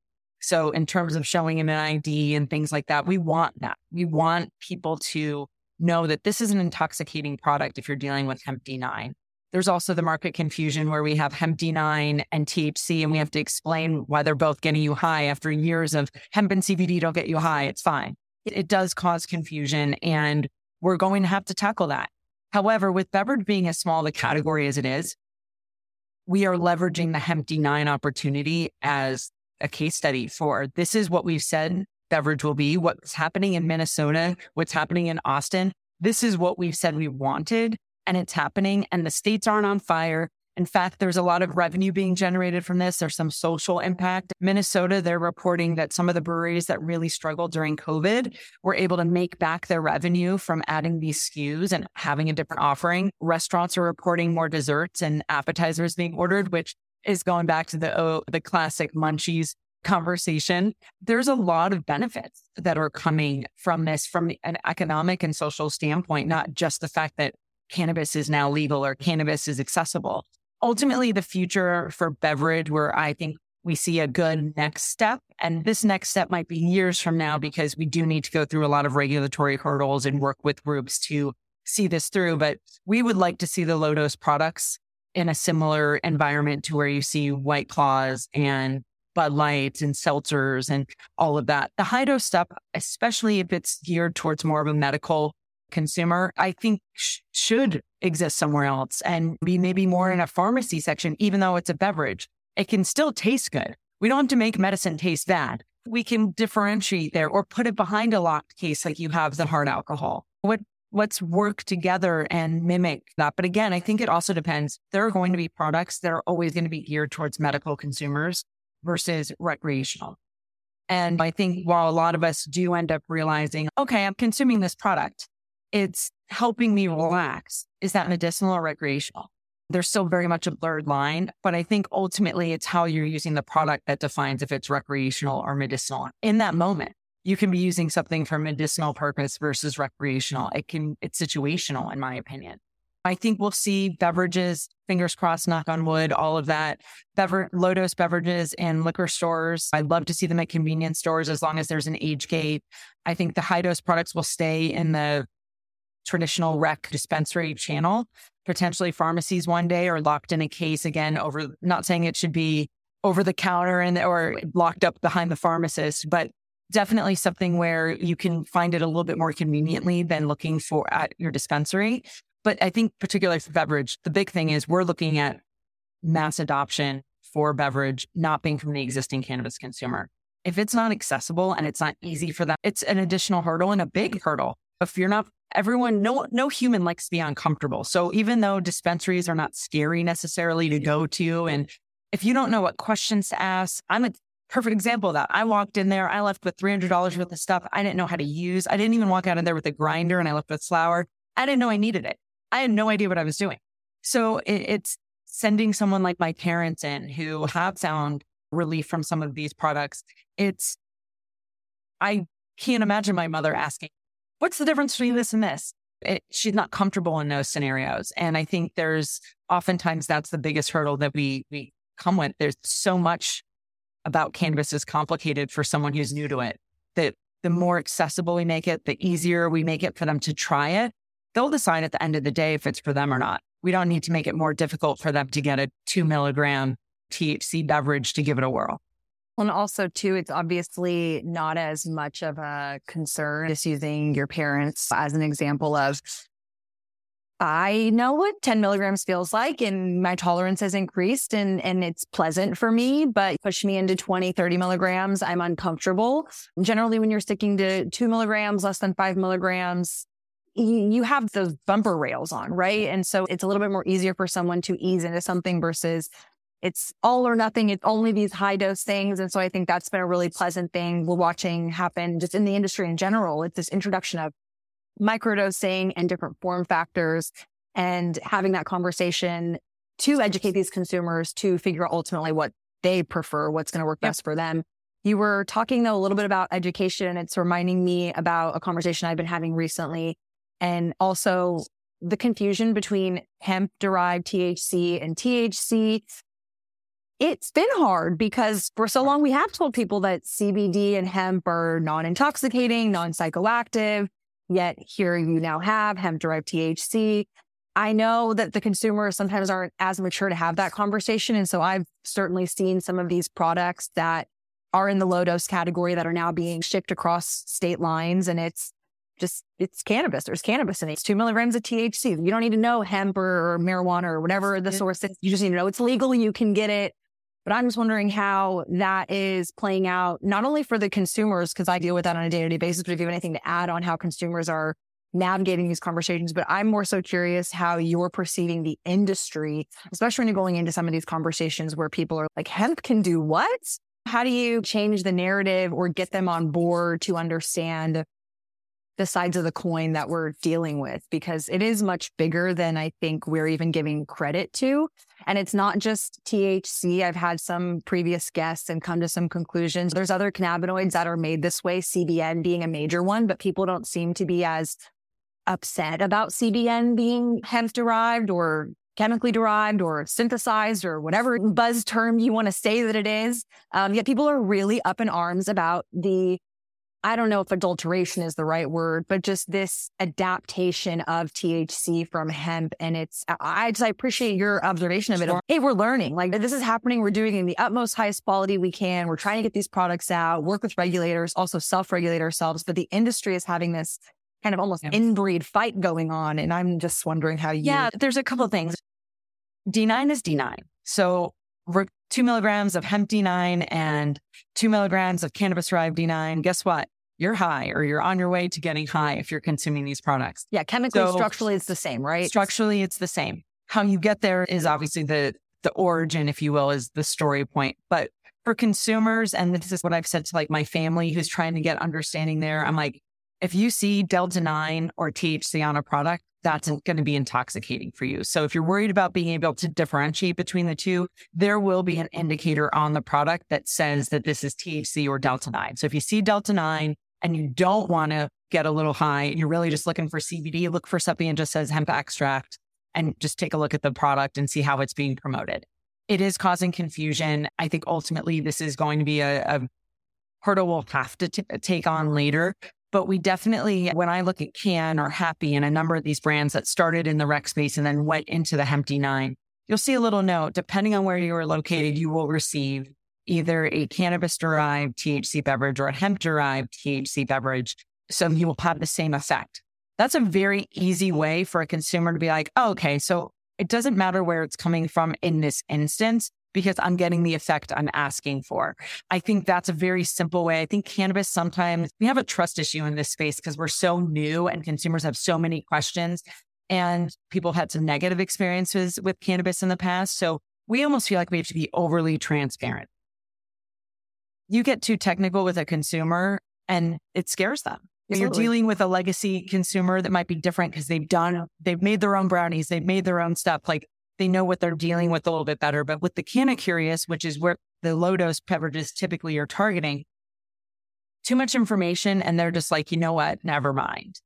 So, in terms of showing an ID and things like that, we want that. We want people to know that this is an intoxicating product if you're dealing with hemp D9. There's also the market confusion where we have hemp D9 and THC, and we have to explain why they're both getting you high after years of hemp and CBD don't get you high. It's fine. It, does cause confusion, and we're going to have to tackle that. However, with beverage being as small the category as it is, we are leveraging the hemp D9 opportunity as a case study for this is what we've said beverage will be, what's happening in Minnesota, what's happening in Austin. This is what we've said we wanted, and it's happening, and the states aren't on fire. In fact, there's a lot of revenue being generated from this. There's some social impact. Minnesota, they're reporting that some of the breweries that really struggled during COVID were able to make back their revenue from adding these SKUs and having a different offering. Restaurants are reporting more desserts and appetizers being ordered, which is going back to the oh, the classic munchies conversation, there's a lot of benefits that are coming from this from an economic and social standpoint, not just the fact that cannabis is now legal or cannabis is accessible. Ultimately, the future for beverage, where I think we see a good next step, and this next step might be years from now because we do need to go through a lot of regulatory hurdles and work with groups to see this through. But we would like to see the low dose products in a similar environment to where you see White Claws and Bud Light and seltzers and all of that. The high dose stuff, especially if it's geared towards more of a medical consumer, I think sh- should exist somewhere else and be maybe more in a pharmacy section, even though it's a beverage. It can still taste good. We don't have to make medicine taste bad. We can differentiate there or put it behind a locked case like you have the hard alcohol. What let's work together and mimic that. But again, I think it also depends. There are going to be products that are always going to be geared towards medical consumers versus recreational. And I think while a lot of us do end up realizing, okay, I'm consuming this product, it's helping me relax. Is that medicinal or recreational? There's still very much a blurred line, but I think ultimately it's how you're using the product that defines if it's recreational or medicinal in that moment. You can be using something for medicinal purpose versus recreational. It can, it's situational in my opinion. I think we'll see beverages, fingers crossed, knock on wood, all of that. Bever- low dose beverages in liquor stores. I'd love to see them at convenience stores as long as there's an age gate. I think the high dose products will stay in the traditional rec dispensary channel, potentially pharmacies one day or locked in a case again over, not saying it should be over the counter and or locked up behind the pharmacist, but definitely something where you can find it a little bit more conveniently than looking for at your dispensary. But I think, particularly for beverage, the big thing is we're looking at mass adoption for beverage not being from the existing cannabis consumer. If it's not accessible and it's not easy for them, it's an additional hurdle and a big hurdle. If you're not, everyone, no, no human likes to be uncomfortable. So even though dispensaries are not scary necessarily to go to, and if you don't know what questions to ask, I'm a perfect example of that. I walked in there, I left with $300 worth of stuff I didn't know how to use. I didn't even walk out of there with a grinder and I left with flour. I didn't know I needed it. I had no idea what I was doing. So it, it's sending someone like my parents in who have found relief from some of these products. It's, I can't imagine my mother asking, what's the difference between this and this? It, she's not comfortable in those scenarios. And I think there's oftentimes that's the biggest hurdle that we, we come with. There's so much about cannabis is complicated for someone who's new to it. That the more accessible we make it, the easier we make it for them to try it, they'll decide at the end of the day if it's for them or not. We don't need to make it more difficult for them to get a two milligram THC beverage to give it a whirl. And also, too, it's obviously not as much of a concern just using your parents as an example of I know what 10 milligrams feels like and my tolerance has increased and, and it's pleasant for me, but push me into 20, 30 milligrams, I'm uncomfortable. Generally, when you're sticking to two milligrams, less than five milligrams, you have those bumper rails on, right? And so it's a little bit more easier for someone to ease into something versus it's all or nothing. It's only these high dose things. And so I think that's been a really pleasant thing we're watching happen just in the industry in general. It's this introduction of microdosing and different form factors and having that conversation to educate these consumers to figure out ultimately what they prefer, what's going to work yep. best for them. You were talking though a little bit about education and it's reminding me about a conversation I've been having recently and also the confusion between hemp derived THC and THC. It's been hard because for so long we have told people that CBD and hemp are non intoxicating, non psychoactive. Yet here you now have hemp derived THC. I know that the consumers sometimes aren't as mature to have that conversation. And so I've certainly seen some of these products that are in the low dose category that are now being shipped across state lines. And it's just, it's cannabis. There's cannabis in it. It's two milligrams of THC. You don't need to know hemp or, or marijuana or whatever the source is. You just need to know it's legal. You can get it. But I'm just wondering how that is playing out, not only for the consumers, because I deal with that on a day to day basis, but if you have anything to add on how consumers are navigating these conversations, but I'm more so curious how you're perceiving the industry, especially when you're going into some of these conversations where people are like, hemp can do what? How do you change the narrative or get them on board to understand the sides of the coin that we're dealing with because it is much bigger than I think we're even giving credit to. And it's not just THC. I've had some previous guests and come to some conclusions. There's other cannabinoids that are made this way, CBN being a major one, but people don't seem to be as upset about CBN being hemp derived or chemically derived or synthesized or whatever buzz term you want to say that it is. Um, yet people are really up in arms about the I don't know if adulteration is the right word, but just this adaptation of THC from hemp. And it's, I just, I appreciate your observation of it. Sure. Hey, we're learning like this is happening. We're doing in the utmost highest quality we can. We're trying to get these products out, work with regulators, also self-regulate ourselves. But the industry is having this kind of almost yeah. inbreed fight going on. And I'm just wondering how you. Yeah, there's a couple of things. D9 is D9. So two milligrams of hemp D9 and two milligrams of cannabis derived D9. Guess what? You're high or you're on your way to getting high if you're consuming these products. Yeah, chemically, so, structurally, it's the same, right? Structurally, it's the same. How you get there is obviously the the origin, if you will, is the story point. But for consumers, and this is what I've said to like my family who's trying to get understanding there, I'm like, if you see Delta 9 or THC on a product, that's going to be intoxicating for you. So if you're worried about being able to differentiate between the two, there will be an indicator on the product that says that this is THC or Delta 9. So if you see Delta 9 and you don't want to get a little high, you're really just looking for CBD, look for something that just says hemp extract and just take a look at the product and see how it's being promoted. It is causing confusion. I think ultimately this is going to be a, a hurdle we'll have to t- take on later but we definitely, when I look at Cann or Happi and a number of these brands that started in the rec space and then went into the Hemp D9, you'll see a little note. Depending on where you are located, you will receive either a cannabis derived THC beverage or a hemp derived THC beverage. So you will have the same effect. That's a very easy way for a consumer to be like, oh, okay, so it doesn't matter where it's coming from in this instance because I'm getting the effect I'm asking for. I think that's a very simple way. I think cannabis sometimes we have a trust issue in this space because we're so new and consumers have so many questions and people had some negative experiences with cannabis in the past. So we almost feel like we have to be overly transparent. You get too technical with a consumer and it scares them. You're dealing with a legacy consumer that might be different because they've done, they've made their own brownies, they've made their own stuff. Like they know what they're dealing with a little bit better. But with the Canna Curious, which is where the low dose beverages typically are targeting, too much information and they're just like, you know what, never mind.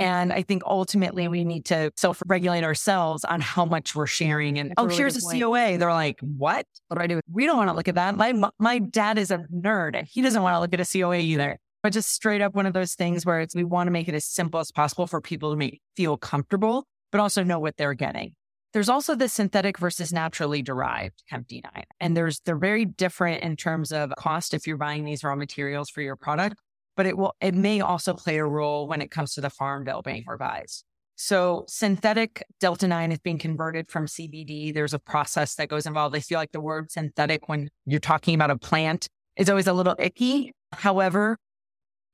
And I think ultimately we need to self regulate ourselves on how much we're sharing. And oh, That's oh, really here's a point. COA. They're like, what? What do I do? We don't want to look at that. My, my dad is a nerd and he doesn't want to look at a COA either. But just straight up one of those things where it's we want to make it as simple as possible for people to make feel comfortable, but also know what they're getting. There's also the synthetic versus naturally derived hemp D9. And there's they're very different in terms of cost if you're buying these raw materials for your product, but it will it may also play a role when it comes to the farm bill being revised. So synthetic delta 9 is being converted from CBD. There's a process that goes involved. I feel like the word synthetic when you're talking about a plant is always a little icky. However,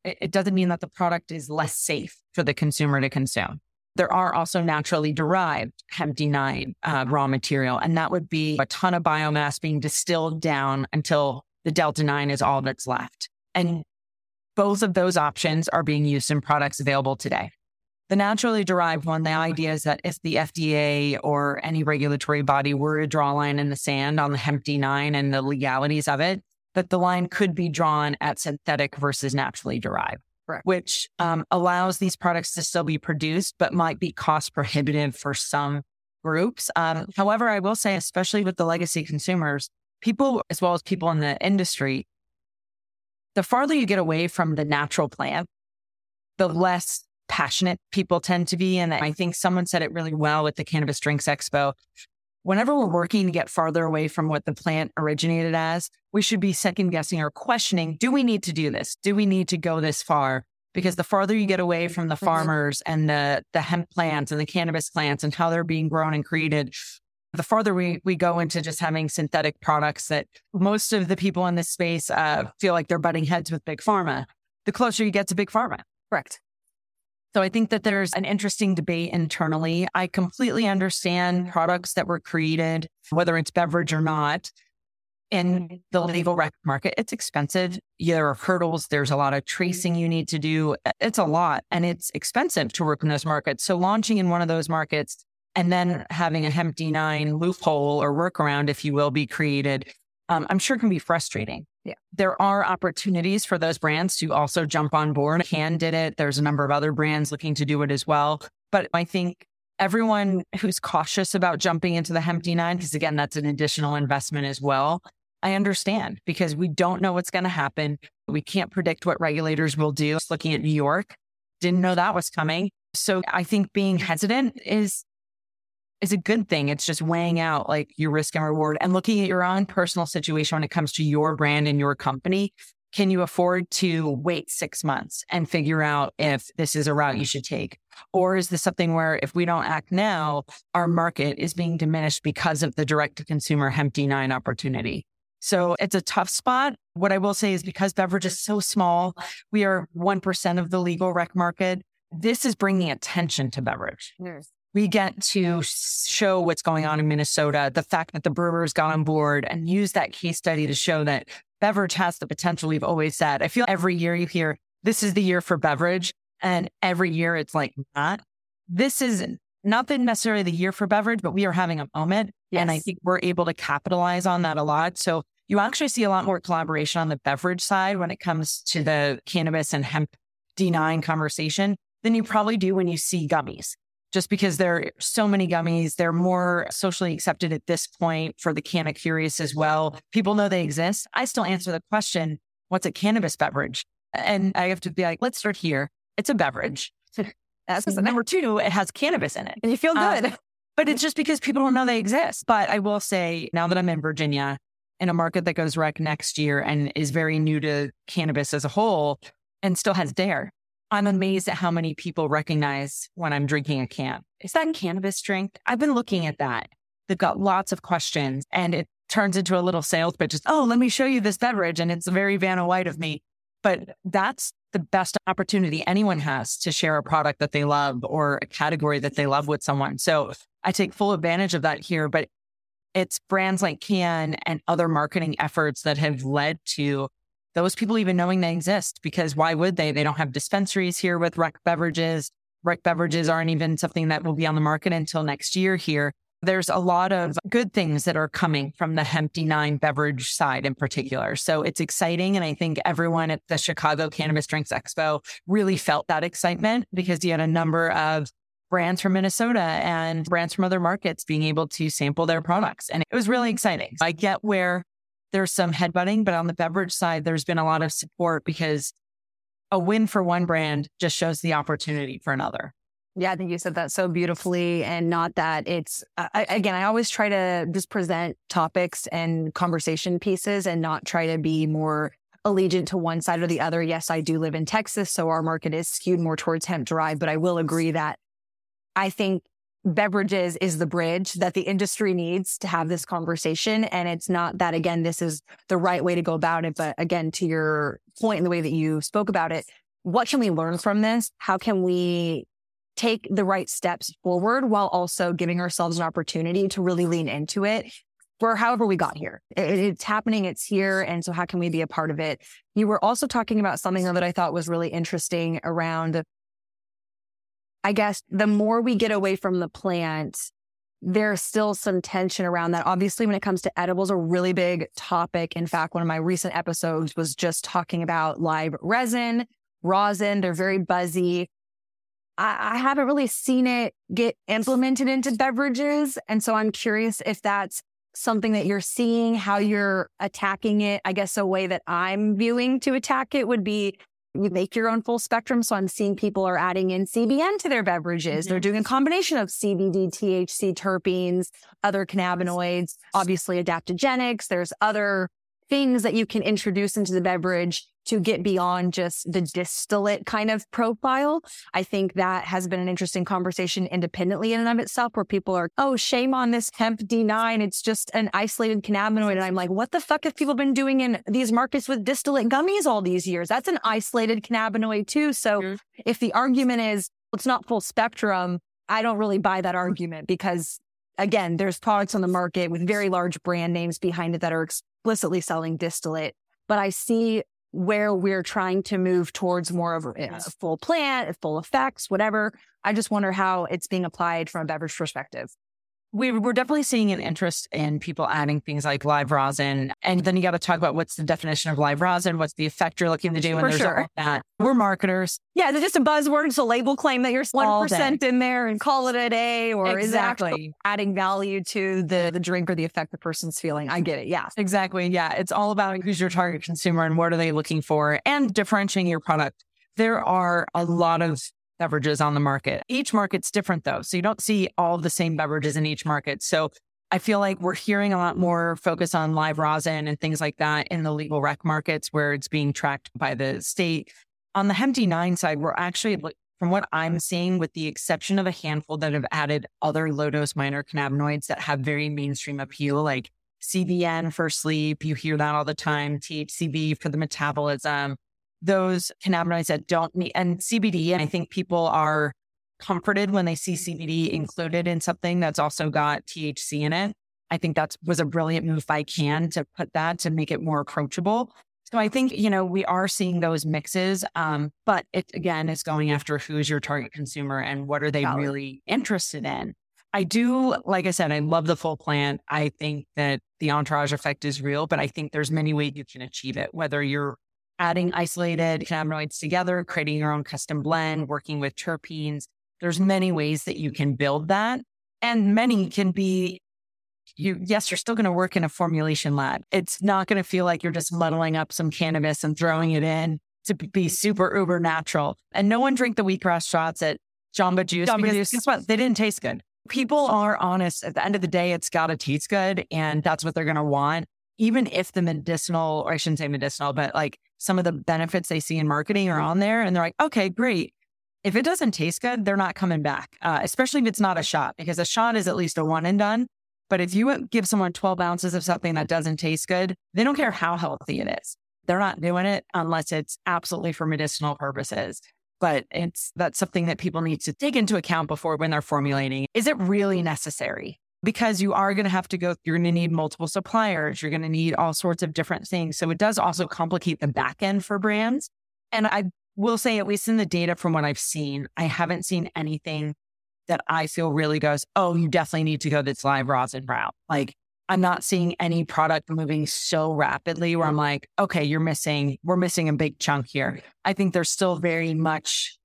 it, doesn't mean that the product is less safe for the consumer to consume. There are also naturally derived hemp D9 uh, raw material, and that would be a ton of biomass being distilled down until the delta 9 is all that's left. And both of those options are being used in products available today. The naturally derived one, the idea is that if the FDA or any regulatory body were to draw a line in the sand on the hemp D9 and the legalities of it, that the line could be drawn at synthetic versus naturally derived, Correct. which um, allows these products to still be produced, but might be cost prohibitive for some groups. Um, however, I will say, especially with the legacy consumers, people, as well as people in the industry, the farther you get away from the natural plant, the less passionate people tend to be. And I think someone said it really well at the Cannabis Drinks Expo. Whenever we're working to get farther away from what the plant originated as, we should be second guessing or questioning do we need to do this? Do we need to go this far? Because the farther you get away from the mm-hmm. farmers and the, the hemp plants and the cannabis plants and how they're being grown and created, the farther we, we go into just having synthetic products that most of the people in this space uh, feel like they're butting heads with big pharma, the closer you get to big pharma. Correct. So I think that there's an interesting debate internally. I completely understand products that were created, whether it's beverage or not, in the legal rec market. It's expensive. There are hurdles. There's a lot of tracing you need to do. It's a lot and it's expensive to work in those markets. So launching in one of those markets and then having a hemp D9 loophole or workaround, if you will, be created, um, I'm sure can be frustrating. Yeah. There are opportunities for those brands to also jump on board. Cann did it. There's a number of other brands looking to do it as well. But I think everyone who's cautious about jumping into the hemp D9, because again, that's an additional investment as well. I understand because we don't know what's going to happen. We can't predict what regulators will do. Just looking at New York, didn't know that was coming. So I think being hesitant is is a good thing. It's just weighing out like your risk and reward and looking at your own personal situation when it comes to your brand and your company. Can you afford to wait six months and figure out if this is a route you should take? Or is this something where if we don't act now, our market is being diminished because of the direct to consumer hemp D9 opportunity? So it's a tough spot. What I will say is because beverage is so small, we are 1% of the legal rec market. This is bringing attention to beverage we get to show what's going on in Minnesota, the fact that the brewers got on board and use that case study to show that beverage has the potential we've always said. I feel every year you hear this is the year for beverage, and every year it's like not. This is not the necessarily the year for beverage, but we are having a moment. And I think we're able to capitalize on that a lot. So you actually see a lot more collaboration on the beverage side when it comes to the cannabis and hemp D9 conversation than you probably do when you see gummies just because there are so many gummies. They're more socially accepted at this point for the canna curious as well. People know they exist. I still answer the question, what's a cannabis beverage? And I have to be like, let's start here. It's a beverage. That's number two, it has cannabis in it. and you feel Uh, good. But it's just because people don't know they exist. But I will say now that I'm in Virginia in a market that goes rec next year and is very new to cannabis as a whole and still has dare, I'm amazed at how many people recognize when I'm drinking a can. Is that cannabis drink? I've been looking at that. They've got lots of questions and it turns into a little sales pitch. Oh, let me show you this beverage. And it's very Vanna White of me. But that's the best opportunity anyone has to share a product that they love or a category that they love with someone. So I take full advantage of that here, but it's brands like Cann and other marketing efforts that have led to those people even knowing they exist because why would they? They don't have dispensaries here with rec beverages. Rec beverages aren't even something that will be on the market until next year here. there's a lot of good things that are coming from the hemp D9 beverage side in particular. So it's exciting. And I think everyone at the Chicago Cannabis Drinks Expo really felt that excitement because you had a number of brands from Minnesota and brands from other markets being able to sample their products. And it was really exciting. I get where there's some headbutting, but on the beverage side, there's been a lot of support because a win for one brand just shows the opportunity for another. Yeah, I think you said that so beautifully. And not that it's, I, again, I always try to just present topics and conversation pieces and not try to be more allegiant to one side or the other. Yes, I do live in Texas, so our market is skewed more towards hemp drive, but I will agree that I think beverages is the bridge that the industry needs to have this conversation. And it's not that, again, this is the right way to go about it. But again, to your point in the way that you spoke about it, what can we learn from this? How can we take the right steps forward while also giving ourselves an opportunity to really lean into it for however we got here. It, it's happening, it's here. And so, how can we be a part of it? You were also talking about something that I thought was really interesting around, I guess, the more we get away from the plant, there's still some tension around that. Obviously, when it comes to edibles, a really big topic. In fact, one of my recent episodes was just talking about live resin, rosin. They're very buzzy. I, I haven't really seen it get implemented into beverages. And so I'm curious if that's something that you're seeing, how you're attacking it. I guess a way that I'm viewing to attack it would be you make your own full spectrum. So I'm seeing people are adding in CBN to their beverages. Mm-hmm. They're doing a combination of CBD, THC, terpenes, other cannabinoids, obviously adaptogenics. There's other things that you can introduce into the beverage to get beyond just the distillate kind of profile. I think that has been an interesting conversation independently in and of itself where people are, oh, shame on this hemp D9. It's just an isolated cannabinoid. And I'm like, what the fuck have people been doing in these markets with distillate gummies all these years? That's an isolated cannabinoid too. So mm-hmm. if the argument is it's not full spectrum, I don't really buy that argument because again, there's products on the market with very large brand names behind it that are explicitly selling distillate. But I see where we're trying to move towards more of a full plant, full effects, whatever. I just wonder how it's being applied from a beverage perspective we, are definitely seeing an interest in people adding things like live rosin. And then you got to talk about what's the definition of live rosin, what's the effect you're looking to do. And For there's sure. that. We're marketers. Yeah, it's just a buzzword. It's a label claim that you're 1% in there and call it a day or exactly. adding value to the, the drink or the effect the person's feeling. I get it. Yeah. Exactly. Yeah. It's all about who's your target consumer and what are they looking for and differentiating your product. There are a lot of beverages on the market. Each market's different though. So you don't see all the same beverages in each market. So I feel like we're hearing a lot more focus on live rosin and things like that in the legal rec markets where it's being tracked by the state. On the Hemp D9 side, we're actually, from what I'm seeing, with the exception of a handful that have added other low dose minor cannabinoids that have very mainstream appeal, like CBN for sleep, you hear that all the time, THCV for the metabolism, those cannabinoids that don't need, and CBD. And I think people are comforted when they see CBD included in something that's also got THC in it. I think that was a brilliant move by Cann to put that to make it more approachable. So I think, you know, we are seeing those mixes. Um, but it again is going after who's your target consumer and what are they Valid. really interested in. I do, like I said, I love the full plant. I think that the entourage effect is real, but I think there's many ways you can achieve it, whether you're adding isolated cannabinoids together, creating your own custom blend, working with terpenes. There's many ways that you can build that. And many can be you yes, you're still going to work in a formulation lab. It's not going to feel like you're just muddling up some cannabis and throwing it in to be super uber natural. And no one drink the wheatgrass shots at Jamba Juice Jamba because Juice. guess what? They didn't taste good. People are honest. At the end of the day, it's got to taste good, and that's what they're going to want. Even if the medicinal, or I shouldn't say medicinal, but like some of the benefits they see in marketing are on there and they're like, okay, great. If it doesn't taste good, they're not coming back, uh, especially if it's not a shot, because a shot is at least a one and done. But if you give someone 12 ounces of something that doesn't taste good, they don't care how healthy it is. They're not doing it unless it's absolutely for medicinal purposes. But it's that's something that people need to take into account before when they're formulating. Is it really necessary? Because you are going to have to go, you're going to need multiple suppliers. You're going to need all sorts of different things. So it does also complicate the back end for brands. And I will say, at least in the data from what I've seen, I haven't seen anything that I feel really goes, oh, you definitely need to go this live rosin route. Like I'm not seeing any product moving so rapidly where I'm like, okay, you're missing, we're missing a big chunk here. I think there's still very much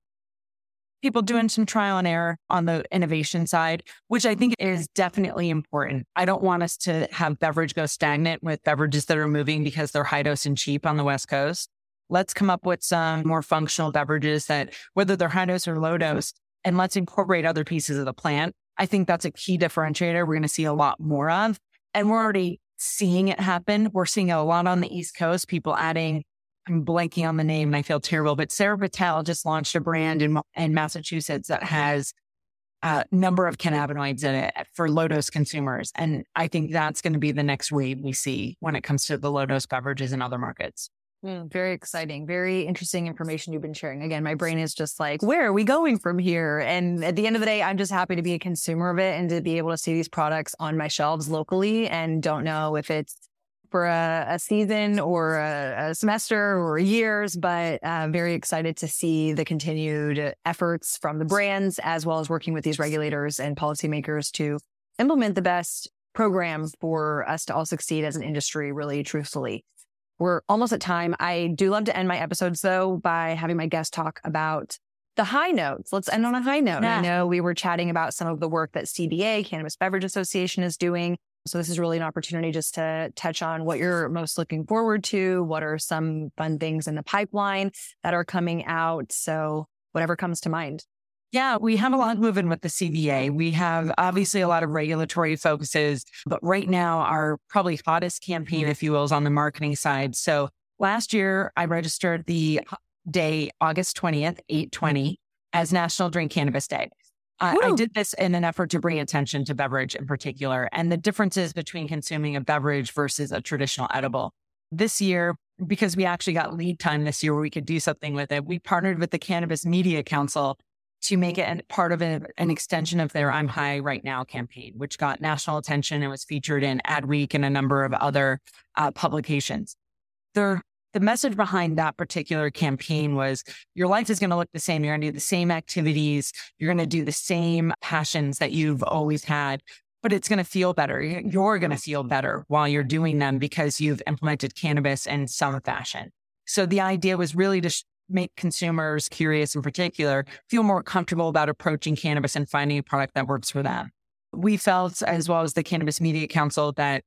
people doing some trial and error on the innovation side, which I think is definitely important. I don't want us to have beverage go stagnant with beverages that are moving because they're high dose and cheap on the West Coast. Let's come up with some more functional beverages that, whether they're high dose or low dose, and let's incorporate other pieces of the plant. I think that's a key differentiator we're going to see a lot more of. And we're already seeing it happen. We're seeing a lot on the East Coast, people adding, I'm blanking on the name and I feel terrible, but Sarah Patel just launched a brand in, in Massachusetts that has a number of cannabinoids in it for low dose consumers. And I think that's going to be the next wave we see when it comes to the low dose beverages in other markets. Mm, very exciting. Very interesting information you've been sharing. Again, my brain is just like, where are we going from here? And at the end of the day, I'm just happy to be a consumer of it and to be able to see these products on my shelves locally and don't know if it's for a, a season or a, a, semester or years, but uh, very excited to see the continued efforts from the brands as well as working with these regulators and policymakers to implement the best program for us to all succeed as an industry, really truthfully. We're almost at time. I do love to end my episodes though by having my guest talk about the high notes. Let's end on a high note. Yeah. I know we were chatting about some of the work that CBA, Cannabis Beverage Association, is doing. So this is really an opportunity just to touch on what you're most looking forward to. What are some fun things in the pipeline that are coming out? So whatever comes to mind. Yeah, we have a lot moving with the CBA. We have obviously a lot of regulatory focuses, but right now our probably hottest campaign, if you will, is on the marketing side. So last year I registered the day August 20th, 820 as National Drink Cannabis Day. I, I did this in an effort to bring attention to beverage in particular and the differences between consuming a beverage versus a traditional edible. This year, because we actually got lead time this year where we could do something with it, we partnered with the Cannabis Media Council to make it an, part of a, an extension of their I'm High Right Now campaign, which got national attention and was featured in Adweek and a number of other uh, publications. The message behind that particular campaign was your life is going to look the same. You're going to do the same activities. You're going to do the same passions that you've always had, but it's going to feel better. You're going to feel better while you're doing them because you've implemented cannabis in some fashion. So the idea was really to sh- make consumers curious in particular feel more comfortable about approaching cannabis and finding a product that works for them. We felt, as well as the Cannabis Media Council, that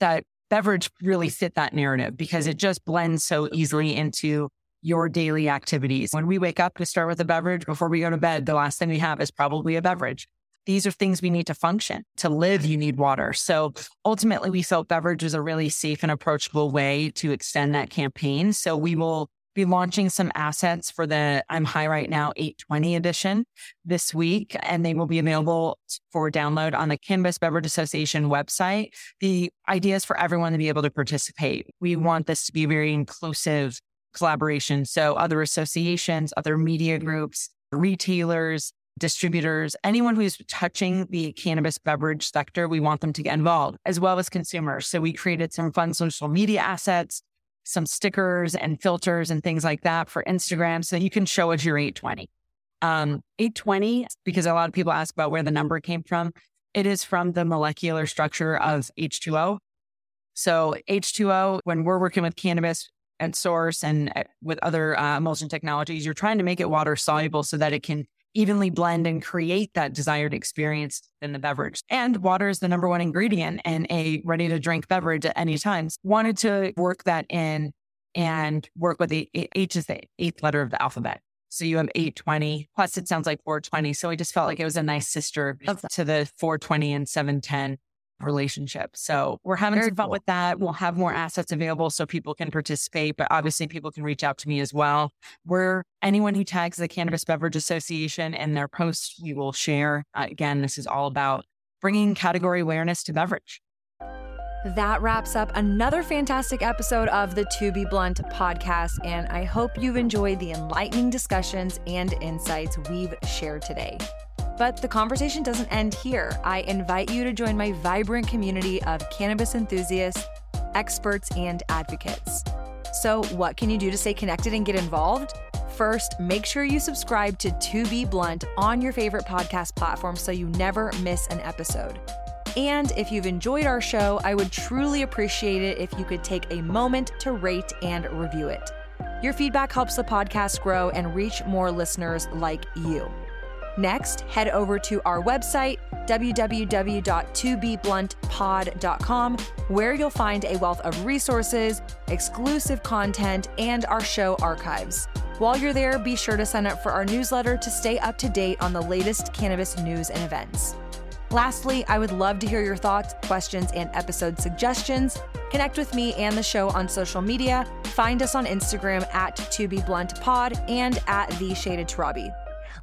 that beverage really fit that narrative because it just blends so easily into your daily activities. When we wake up to start with a beverage before we go to bed, the last thing we have is probably a beverage. These are things we need to function. To live, you need water. So ultimately, we felt beverage was a really safe and approachable way to extend that campaign. So we will be launching some assets for the I'm High Right Now 820 edition this week, and they will be available for download on the Cannabis Beverage Association website. The idea is for everyone to be able to participate. We want this to be a very inclusive collaboration. So, other associations, other media groups, retailers, distributors, anyone who's touching the cannabis beverage sector, we want them to get involved, as well as consumers. So, we created some fun social media assets some stickers and filters and things like that for Instagram so you can show us your 820. Um, 820, because a lot of people ask about where the number came from, it is from the molecular structure of H2O. So, H2O, when we're working with cannabis and SōRSE and uh, with other uh, emulsion technologies, you're trying to make it water soluble so that it can evenly blend and create that desired experience in the beverage. And water is the number one ingredient in a ready to drink beverage at any time. Wanted to work that in and work with the H is the eighth letter of the alphabet. So you have 820, plus it sounds like 420. So I just felt like it was a nice sister to the 420 and 710 relationship. So we're having Very some fun cool. with that. We'll have more assets available so people can participate, but obviously people can reach out to me as well. We're anyone who tags the Cannabis Beverage Association in their posts, we will share. Uh, again, this is all about bringing category awareness to beverage. That wraps up another fantastic episode of the To Be Blunt podcast. And I hope you've enjoyed the enlightening discussions and insights we've shared today. But the conversation doesn't end here. I invite you to join my vibrant community of cannabis enthusiasts, experts, and advocates. So, what can you do to stay connected and get involved? first, make sure you subscribe to To Be Blunt on your favorite podcast platform so you never miss an episode. And if you've enjoyed our show, I would truly appreciate it if you could take a moment to rate and review it. Your feedback helps the podcast grow and reach more listeners like you. Next, head over to our website, www.tobebluntpod.com, where you'll find a wealth of resources, exclusive content, and our show archives. While you're there, be sure to sign up for our newsletter to stay up to date on the latest cannabis news and events. Lastly, I would love to hear your thoughts, questions, and episode suggestions. Connect with me and the show on social media. Find us on Instagram at To Be Blunt Pod and at The Shayda Torabi.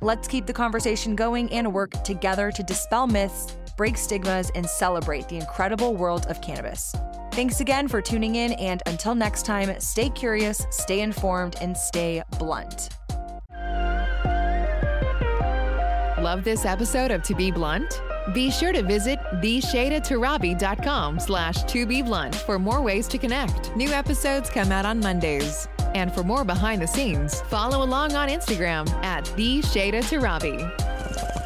Let's keep the conversation going and work together to dispel myths, break stigmas, and celebrate the incredible world of cannabis. Thanks again for tuning in, and until next time, stay curious, stay informed, and stay blunt. Love this episode of To Be Blunt? Be sure to visit theshaydatorabi.com slash to be blunt for more ways to connect. New episodes come out on Mondays. And for more behind the scenes, follow along on Instagram at the Shayda Torabi.